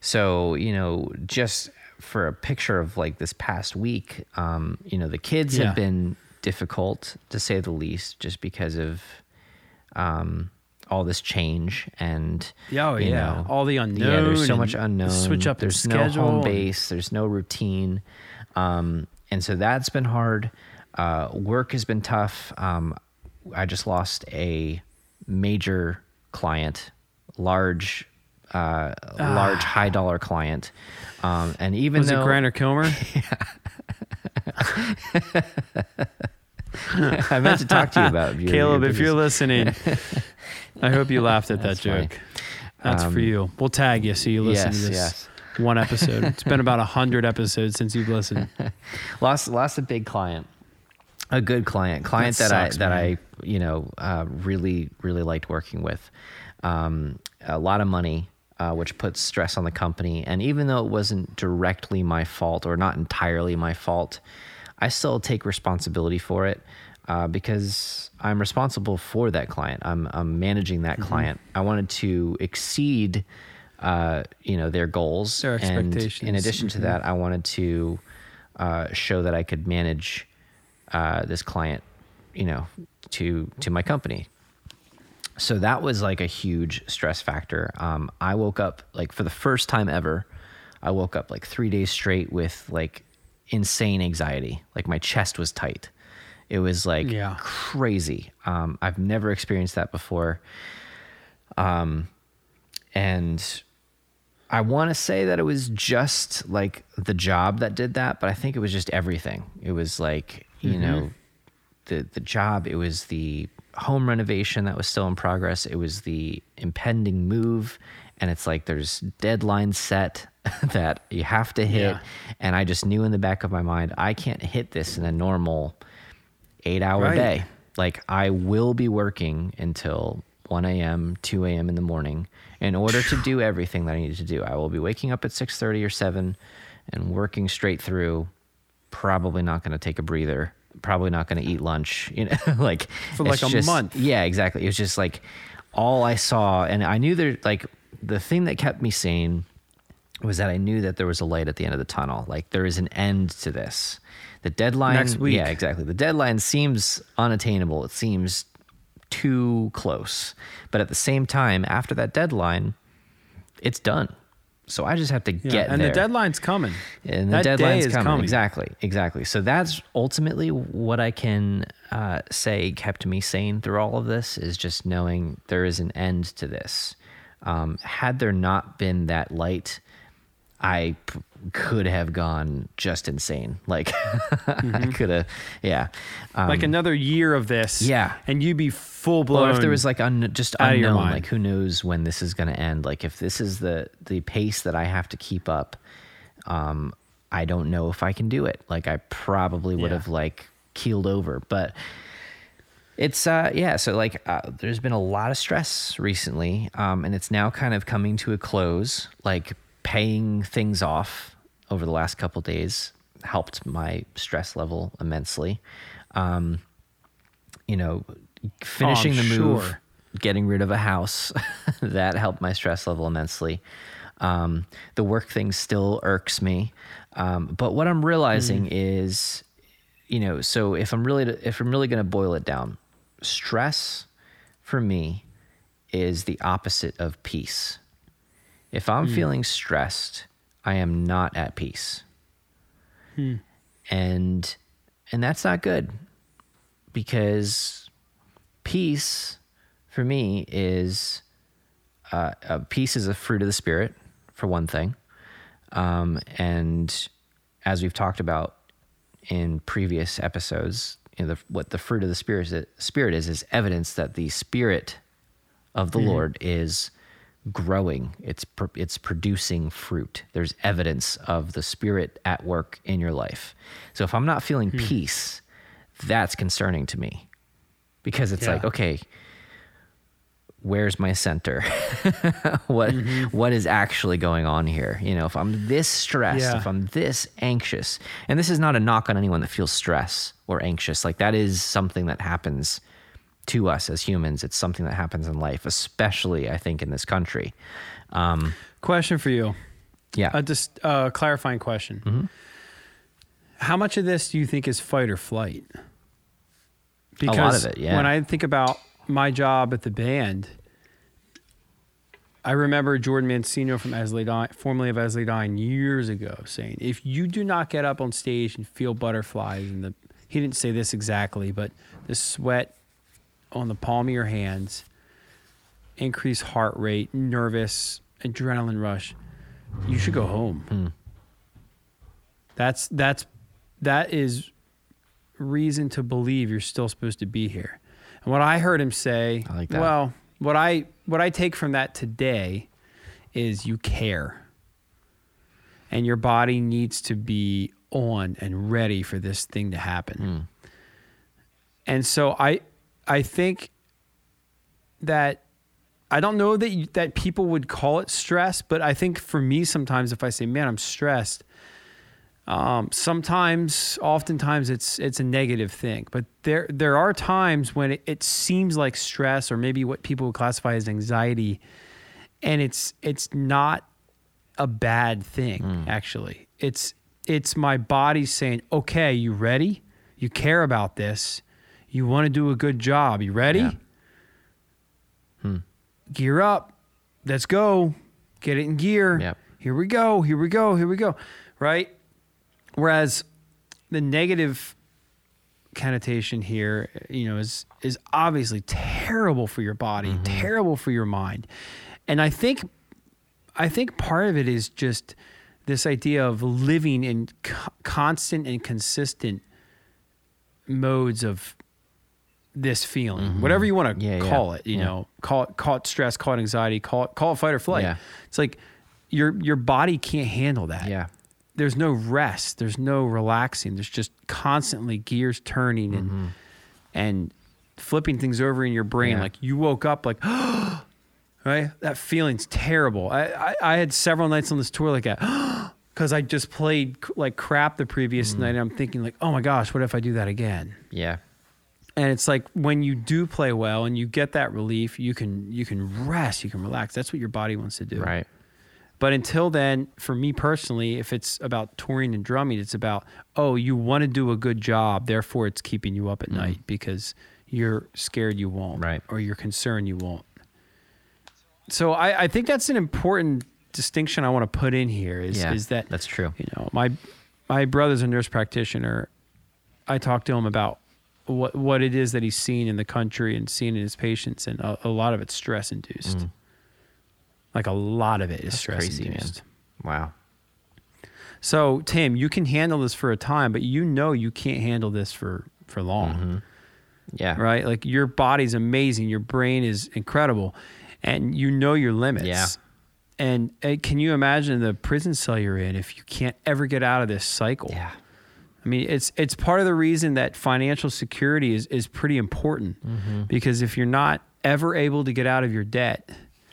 so you know, just for a picture of like this past week, um, you know, the kids Yeah. have been difficult to say the least, just because of um, all this change and Yeah, oh, you yeah. know, All the unknown. Yeah, there's so much unknown. Switch up the There's no schedule. home base. There's no routine, um, and so that's been hard. Uh, work has been tough. Um, I just lost a major client, large, uh, large high dollar client, um, and even Was it though Grant or Kilmer? I meant to talk to you about your- Caleb, your if you're listening, I hope you laughed at that funny. joke. That's for Um, you. We'll tag you so you listen yes, to this yes. one episode. It's been about a hundred episodes since you've listened. lost lost a big client a good client client That that, sucks, i that man. i you know uh, really really liked working with um, a lot of money uh, which puts stress on the company and even though it wasn't directly my fault or not entirely my fault i still take responsibility for it uh, because i'm responsible for that client i'm, I'm managing that Mm-hmm. client i wanted to exceed uh, you know their goals Their and in expectations. addition to that i wanted to uh, show that I could manage uh, this client, you know, to to my company. So that was like a huge stress factor. Um, I woke up like for the first time ever. I woke up like three days straight with like insane anxiety. Like my chest was tight. It was like Yeah. crazy. Um, I've never experienced that before. Um, and I want to say that it was just like the job that did that, but I think it was just everything. It was like, you know, the the job, it was the home renovation that was still in progress, it was the impending move, and it's like there's deadlines set that you have to hit, Yeah. and I just knew in the back of my mind I can't hit this in a normal 8-hour Right. day. Like I will be working until 1 a.m., 2 a.m. in the morning in order to do everything that I need to do. I will be waking up at 6:30 or 7 and working straight through. Probably not going to take a breather. Probably not going to eat lunch. You know, like For like a just- month. Yeah, exactly. It was just like all I saw, and I knew there. Like the thing that kept me sane was that I knew that there was a light at the end of the tunnel. Like there is an end to this. The deadline Next week. Yeah, exactly. The deadline seems unattainable. It seems too close. But at the same time, after that deadline, it's done. So I just have to Yeah, get and there. the deadline's coming. And the that deadline's is coming. coming. Exactly. Exactly. So that's ultimately what I can uh, say kept me sane through all of this is just knowing there is an end to this. Um, had there not been that light, I p- could have gone just insane. Like I could have, yeah. Um, like another year of this. Yeah. And you'd be full blown. or if there was like un- just out of your unknown, like who knows when this is going to end? Like if this is the the pace that I have to keep up, um, I don't know if I can do it. Like I probably would Yeah. have like keeled over, but it's uh yeah. So like uh, there's been a lot of stress recently, um, and it's now kind of coming to a close. Like paying things off over the last couple days helped my stress level immensely. Um, you know, finishing the move, sure. getting rid of a house, that helped my stress level immensely. Um, the work thing still irks me, um, but what I'm realizing is, you know, so if I'm really if I'm really going to boil it down, stress for me is the opposite of peace. If I'm feeling stressed, I am not at peace. And and that's not good because peace for me is uh, uh, peace is a fruit of the spirit for one thing. Um, and as we've talked about in previous episodes you know, the, what the fruit of the spirit is, spirit is is evidence that the spirit of the lord is growing. It's pr- it's producing fruit. There's evidence of the spirit at work in your life. So if i'm not feeling hmm. peace that's concerning to me. Because it's Yeah. like okay where's my center? What mm-hmm. what is actually going on here? You know if i'm this stressed Yeah. if i'm this anxious and this is not a knock on anyone that feels stress or anxious. Like that is something that happens to us as humans it's something that happens in life especially i think in this country um, Question for you. Yeah. Uh, just a uh, clarifying question. Mm-hmm. How much of this do you think is fight or flight? Because lot of it, yeah. when I think about my job at the band, I remember Jordan Mancino from As I Lay Dying, formerly of As I Lay Dying, years ago saying, if you do not get up on stage and feel butterflies and the he didn't say this exactly, but the sweat on the palm of your hands, increased heart rate, nervous, adrenaline rush, you should go home. Hmm. That's that's that is reason to believe you're still supposed to be here. And what I heard him say, I like that. well, what I what I take from that today is you care. And your body needs to be on and ready for this thing to happen. Mm. And so I I think that I don't know that you, that people would call it stress, but I think for me sometimes if I say, "Man, I'm stressed," um, sometimes, oftentimes, it's it's a negative thing. But there there are times when it, it seems like stress, or maybe what people would classify as anxiety, and it's it's not a bad thing. Mm. Actually, it's it's my body saying, "Okay, you ready? You care about this. You want to do a good job. You ready? Yeah. Hmm. Gear up. Let's go. Get it in gear. Yep. Here we go. Here we go. Here we go." Right? Whereas the negative connotation here, you know, is is obviously terrible for your body, Mm-hmm. terrible for your mind. And I think I think part of it is just this idea of living in co- constant and consistent modes of this feeling, whatever you want to Mm-hmm. Yeah, yeah, call it, you yeah. know, call it call it stress, call it anxiety, call it call it fight or flight. Yeah. It's like your your body can't handle that Yeah. there's no rest there's no relaxing there's just constantly gears turning and Mm-hmm. and flipping things over in your brain Yeah. like you woke up like right that feeling's terrible I, I i had several nights on this tour like that because i just played like crap the previous Mm-hmm. night and i'm thinking like oh my gosh what if i do that again Yeah. And it's like when you do play well and you get that relief you can you can rest you can relax that's what your body wants to do Right. but until then, for me personally, if it's about touring and drumming, it's about, oh, you want to do a good job. Therefore, it's keeping you up at mm-hmm. night because you're scared you won't. Right. Or you're concerned you won't. So I, I think that's an important distinction I want to put in here is, Yeah. is that, That's true. you know, my, my brother's a nurse practitioner. I talked to him about what, what it is that he's seen in the country and seen in his patients. And a, a lot of it's stress induced. Like a lot of it is Mm. That's stress crazy, man. induced. Wow. So Tim, you can handle this for a time, but you know you can't handle this for for long, Mm-hmm. Yeah. right? Like your body's amazing, your brain is incredible, and you know your limits. Yeah. And uh, can you imagine the prison cell you're in if you can't ever get out of this cycle? Yeah. I mean, it's it's part of the reason that financial security is is pretty important Mm-hmm. because if you're not ever able to get out of your debt,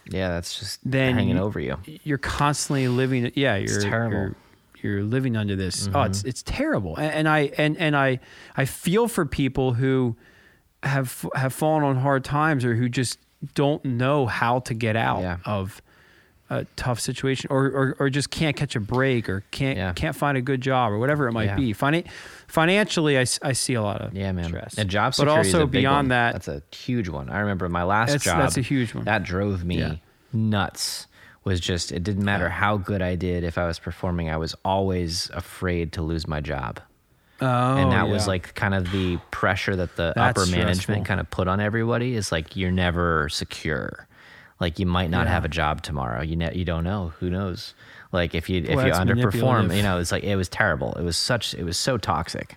Yeah. That's just then hanging you- over you. you're constantly living yeah you're terrible. you're, you're living under this oh it's it's terrible and, and i and and i i feel for people who have have fallen on hard times or who just don't know how to get out Yeah. of a tough situation or, or or just can't catch a break or can't Yeah. can't find a good job or whatever it might Yeah. be Finan- financially I, I see a lot of Yeah, man. stress And job but security is also beyond one. that That's a huge one. I remember my last That's- job. that's a huge one. That drove me Yeah. nuts. Was just it didn't matter how good I did if I was performing. I was always afraid to lose my job. oh, and that was like kind of the pressure that the That's upper stressful. management kind of put on everybody is like you're never secure like you might not Yeah. have a job tomorrow. You ne- you don't know. Who knows? Like if you if you underperform you know it's like it was terrible. It was such it was so toxic.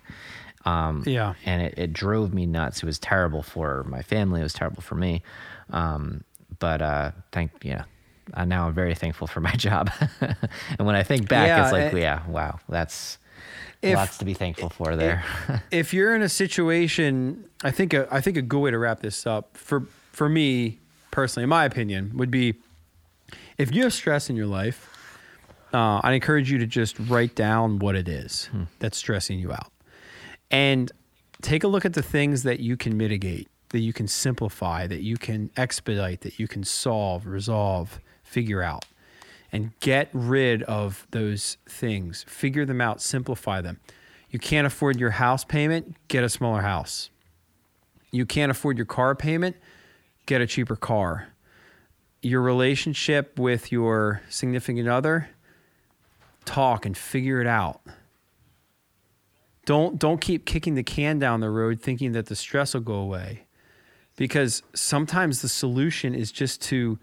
Um Yeah. and it, it drove me nuts. It was terrible for my family. It was terrible for me. Um but uh thank yeah. Uh, now I'm very thankful for my job, and when I think back, Yeah, it's like, eh, yeah, wow, that's If- lots to be thankful for there. if you're in a situation, I think a, I think a good way to wrap this up for for me personally, in my opinion, would be if you have stress in your life, uh, I'd encourage you to just write down what it is that's stressing you out, and take a look at the things that you can mitigate, that you can simplify, that you can expedite, that you can solve, resolve, figure out. and get rid of those things. Figure them out, simplify them. You can't afford your house payment, get a smaller house. You can't afford your car payment, get a cheaper car. Your relationship with your significant other, talk and figure it out. Don't don't keep kicking the can down the road thinking that the stress will go away. Because sometimes the solution is just to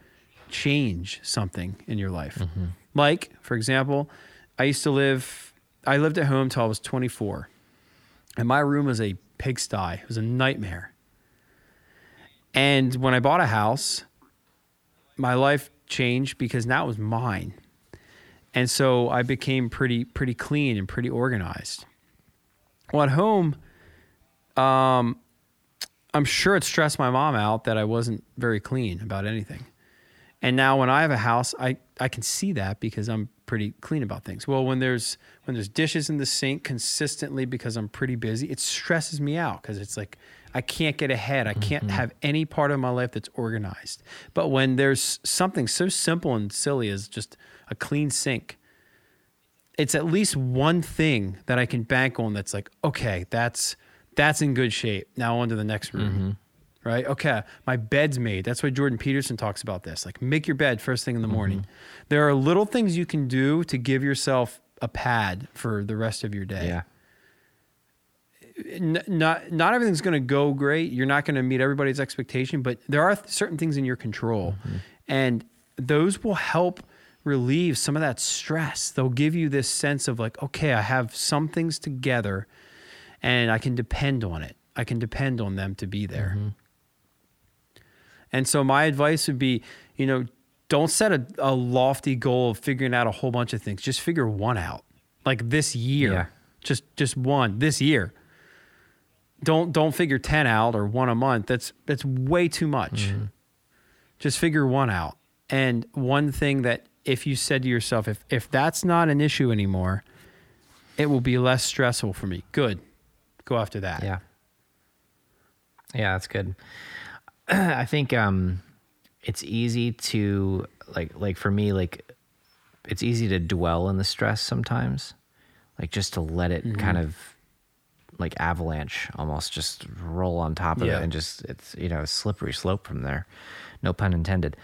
change something in your life. Mm-hmm. Like, for example, I used to live I lived at home till I was 24. And my room was a pigsty. It was a nightmare. And when I bought a house, my life changed because now it was mine. And so I became pretty pretty clean and pretty organized. Well, at home, um, I'm sure it stressed my mom out that I wasn't very clean about anything. And now when I have a house, I, I can see that because I'm pretty clean about things. Well, when there's when there's dishes in the sink consistently because I'm pretty busy, it stresses me out because it's like I can't get ahead. I can't mm-hmm. have any part of my life that's organized. But when there's something so simple and silly as just a clean sink, it's at least one thing that I can bank on that's like, okay, that's that's in good shape. Now on to the next room. Mm-hmm. Right? Okay, my bed's made. That's why Jordan Peterson talks about this. Like make your bed first thing in the mm-hmm. morning. There are little things you can do to give yourself a pad for the rest of your day. Yeah not not everything's going to go great. You're not going to meet everybody's expectation, but there are certain things in your control, mm-hmm. and those will help relieve some of that stress. They'll give you this sense of like, okay, I have some things together, and I can depend on it. I can depend on them to be there. Mm-hmm. And so my advice would be, you know, don't set a, a lofty goal of figuring out a whole bunch of things. Just figure one out. Like this year. Yeah. Just just one this year don't don't figure 10 out or one a month. That's that's way too much. Mm-hmm. just figure one out. And one thing that if you said to yourself if if that's not an issue anymore it will be less stressful for me. Good. Go after that. Yeah. Yeah that's good. I think um it's easy to like like for me like it's easy to dwell in the stress sometimes. Like just to let it mm-hmm. kind of like avalanche almost just roll on top of yeah. it and just it's you know a slippery slope from there. No pun intended.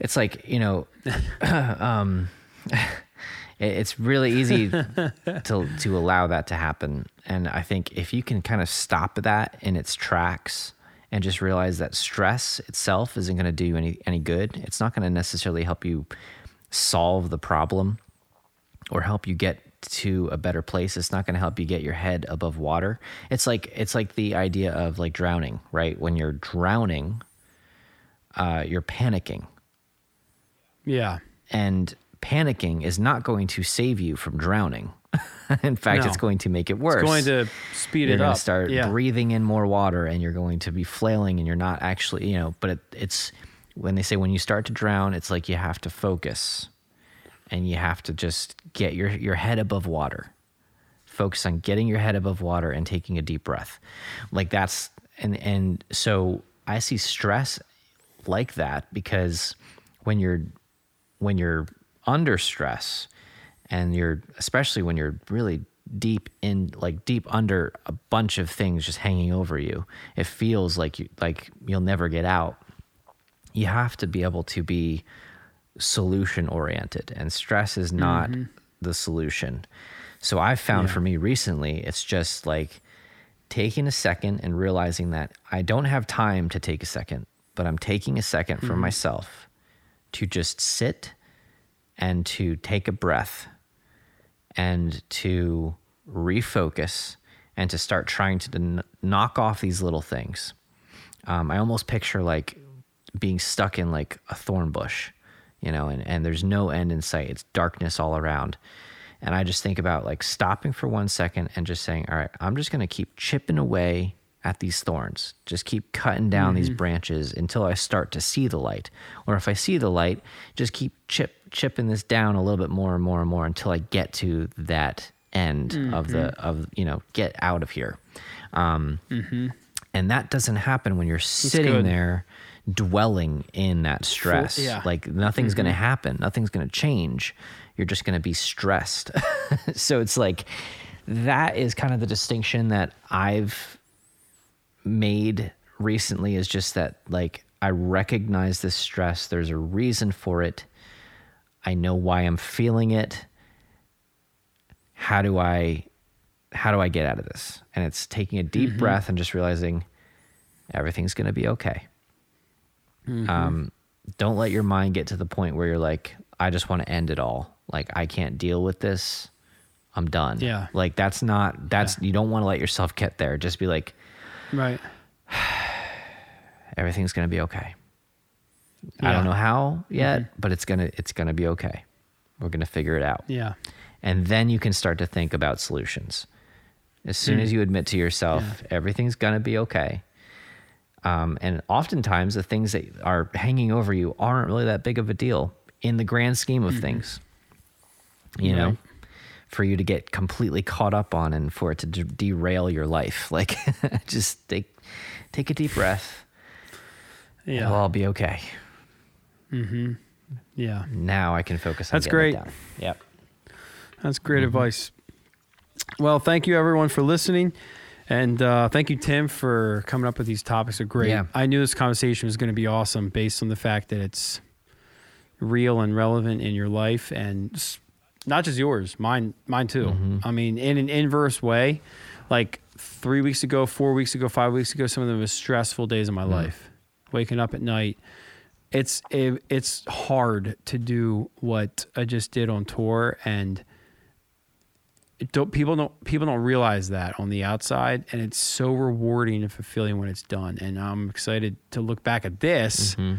It's like you know um, it's really easy to to allow that to happen. And i think if you can kind of stop that in its tracks and just realize that stress itself isn't going to do you any any good it's not going to necessarily help you solve the problem or help you get to a better place. It's not going to help you get your head above water. It's like it's like the idea of like drowning right? When you're drowning uh, you're panicking. Yeah. And panicking is not going to save you from drowning. In fact no. it's going to make it worse it's going to speed you're it up. start yeah. breathing in more water and you're going to be flailing and you're not actually you know but it, it's when they say when you start to drown it's like you have to focus and you have to just get your, your head above water. Focus on getting your head above water and taking a deep breath. Like that's and and so I see stress like that because when you're when you're under stress and you're especially when you're really deep in like deep under a bunch of things just hanging over you it feels like you like you'll never get out you have to be able to be solution oriented, and stress is not mm-hmm. the solution. So I've found yeah. for me recently, it's just like taking a second and realizing that I don't have time to take a second, but I'm taking a 2nd mm-hmm. for myself to just sit and to take a breath and to refocus and to start trying to n- knock off these little things. Um, I almost picture like being stuck in like a thorn bush you know, and, and there's no end in sight. It's darkness all around. And I just think about like stopping for one second and just saying, all right, I'm just going to keep chipping away at these thorns. Just keep cutting down mm-hmm. these branches until I start to see the light. Or if I see the light, just keep chip chipping this down a little bit more and more and more until I get to that end mm-hmm. of the mm-hmm. of you know get out of here. Um, mm-hmm. And that doesn't happen when you're sitting good. there dwelling in that stress. yeah. Like nothing's going to mm-hmm. happen, nothing's going to change. You're just going to be stressed. so it's like that is kind of the distinction that I've made recently is just that like I recognize this stress, there's a reason for it. I know why I'm feeling it. How do I how do I get out of this? And it's taking a deep mm-hmm. breath and just realizing everything's going to be okay. Um, don't let your mind get to the point where you're like, I just want to end it all. Like, I can't deal with this. I'm done. Yeah. Like, that's not, that's, you don't want to let yourself get there. Just be like, Right. everything's going to be okay. I don't know how yet, but it's going to, it's going to be okay. We're going to figure it out. Yeah. And then you can start to think about solutions. As soon Mm. as you admit to yourself, everything's going to be okay. Um, and oftentimes, the things that are hanging over you aren't really that big of a deal in the grand scheme of things. You know, for you to get completely caught up on and for it to de- derail your life. Like, just take, take a deep breath. Yeah. It'll all be okay. Mm-hmm. Yeah. Now I can focus on That's great. done. Yep. That's great Mm-hmm. advice. Well, thank you everyone for listening. And uh, thank you, Tim, for coming up with these topics. They're great. Yeah. I knew this conversation was going to be awesome based on the fact that it's real and relevant in your life and not just yours, mine, mine too. Mm-hmm. I mean, in an inverse way, like three weeks ago, four weeks ago, five weeks ago, some of the most stressful days of my Mm. life. Waking up at night, it's it, it's hard to do what I just did on tour, and don't, people don't people don't realize that on the outside, and it's so rewarding and fulfilling when it's done. And I'm excited to look back at this mm-hmm.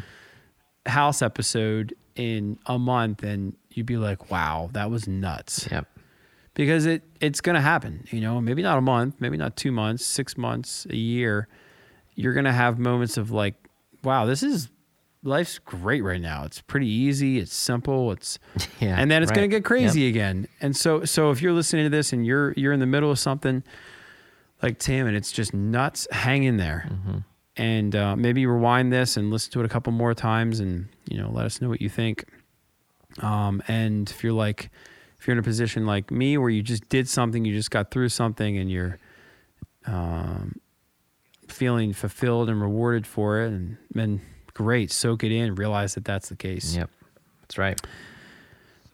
house episode in a month, and you'd be like, "Wow, that was nuts." Yep. because it it's going to happen you know maybe not a month maybe not two months six months a year you're going to have moments of like wow this is life's great right now. It's pretty easy. It's simple. It's Yeah, and then it's going to get crazy again. And so so if you're listening to this and you're you're in the middle of something like tim and it's just nuts hang in there. Mm-hmm. and uh, maybe rewind this and listen to it a couple more times and you know let us know what you think. Um, and if you're like, if you're in a position like me where you just did something, you just got through something, and you're um, feeling fulfilled and rewarded for it, and then great, soak it in, realize that that's the case. Yep. That's right.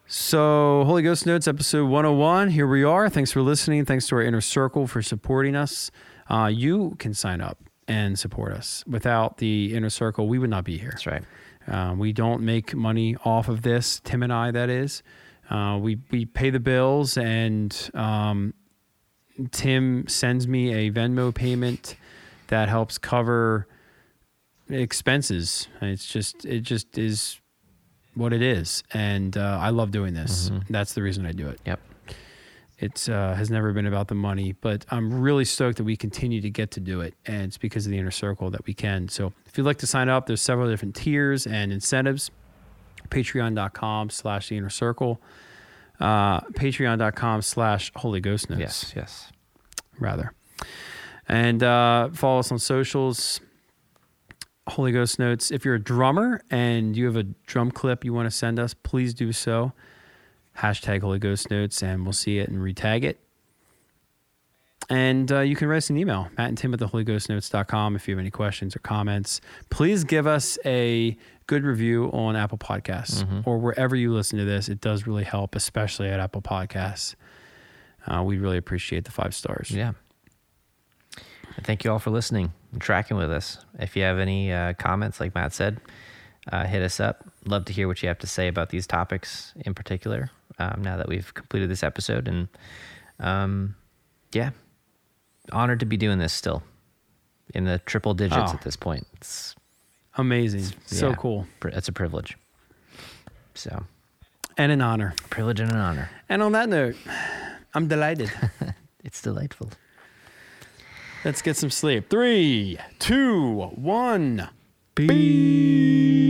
So, Holy Ghost Notes, episode 101. Here we are. Thanks for listening. Thanks to our inner circle for supporting us. Uh, you can sign up and support us. Without the inner circle, we would not be here. That's right. Uh, we don't make money off of this. Tim and I, that is. Uh, we we pay the bills, and um, Tim sends me a Venmo payment that helps cover expenses. It's just it just is what it is, and uh, I love doing this. That's the reason I do it. Yep. It uh, has never been about the money, but I'm really stoked that we continue to get to do it. And it's because of the inner circle that we can. So if you'd like to sign up, there's several different tiers and incentives. Patreon.com slash the inner circle. Uh, Patreon.com slash Holy Ghost Notes Yes. Yes. rather. And uh, follow us on socials. Holy Ghost Notes. If you're a drummer and you have a drum clip you want to send us, please do so. Hashtag Holy Ghost Notes, and we'll see it and retag it. And uh, you can write us an email, Matt and Tim at the HolyGhostNotes.com if you have any questions or comments. Please give us a good review on Apple Podcasts or wherever you listen to this. It does really help, especially at Apple Podcasts. Uh, we really appreciate the five stars. Yeah. And Thank you all for listening and tracking with us. If you have any uh, comments, like Matt said, uh, hit us up. Love to hear what you have to say about these topics in particular. Um, now that we've completed this episode, and um, yeah, honored to be doing this still in the triple digits Oh. at this point. It's Amazing. so yeah, cool. It's a privilege. So, And an honor. privilege and an honor. And on that note, I'm delighted. It's delightful. Let's get some sleep. Three, two, one. Peace.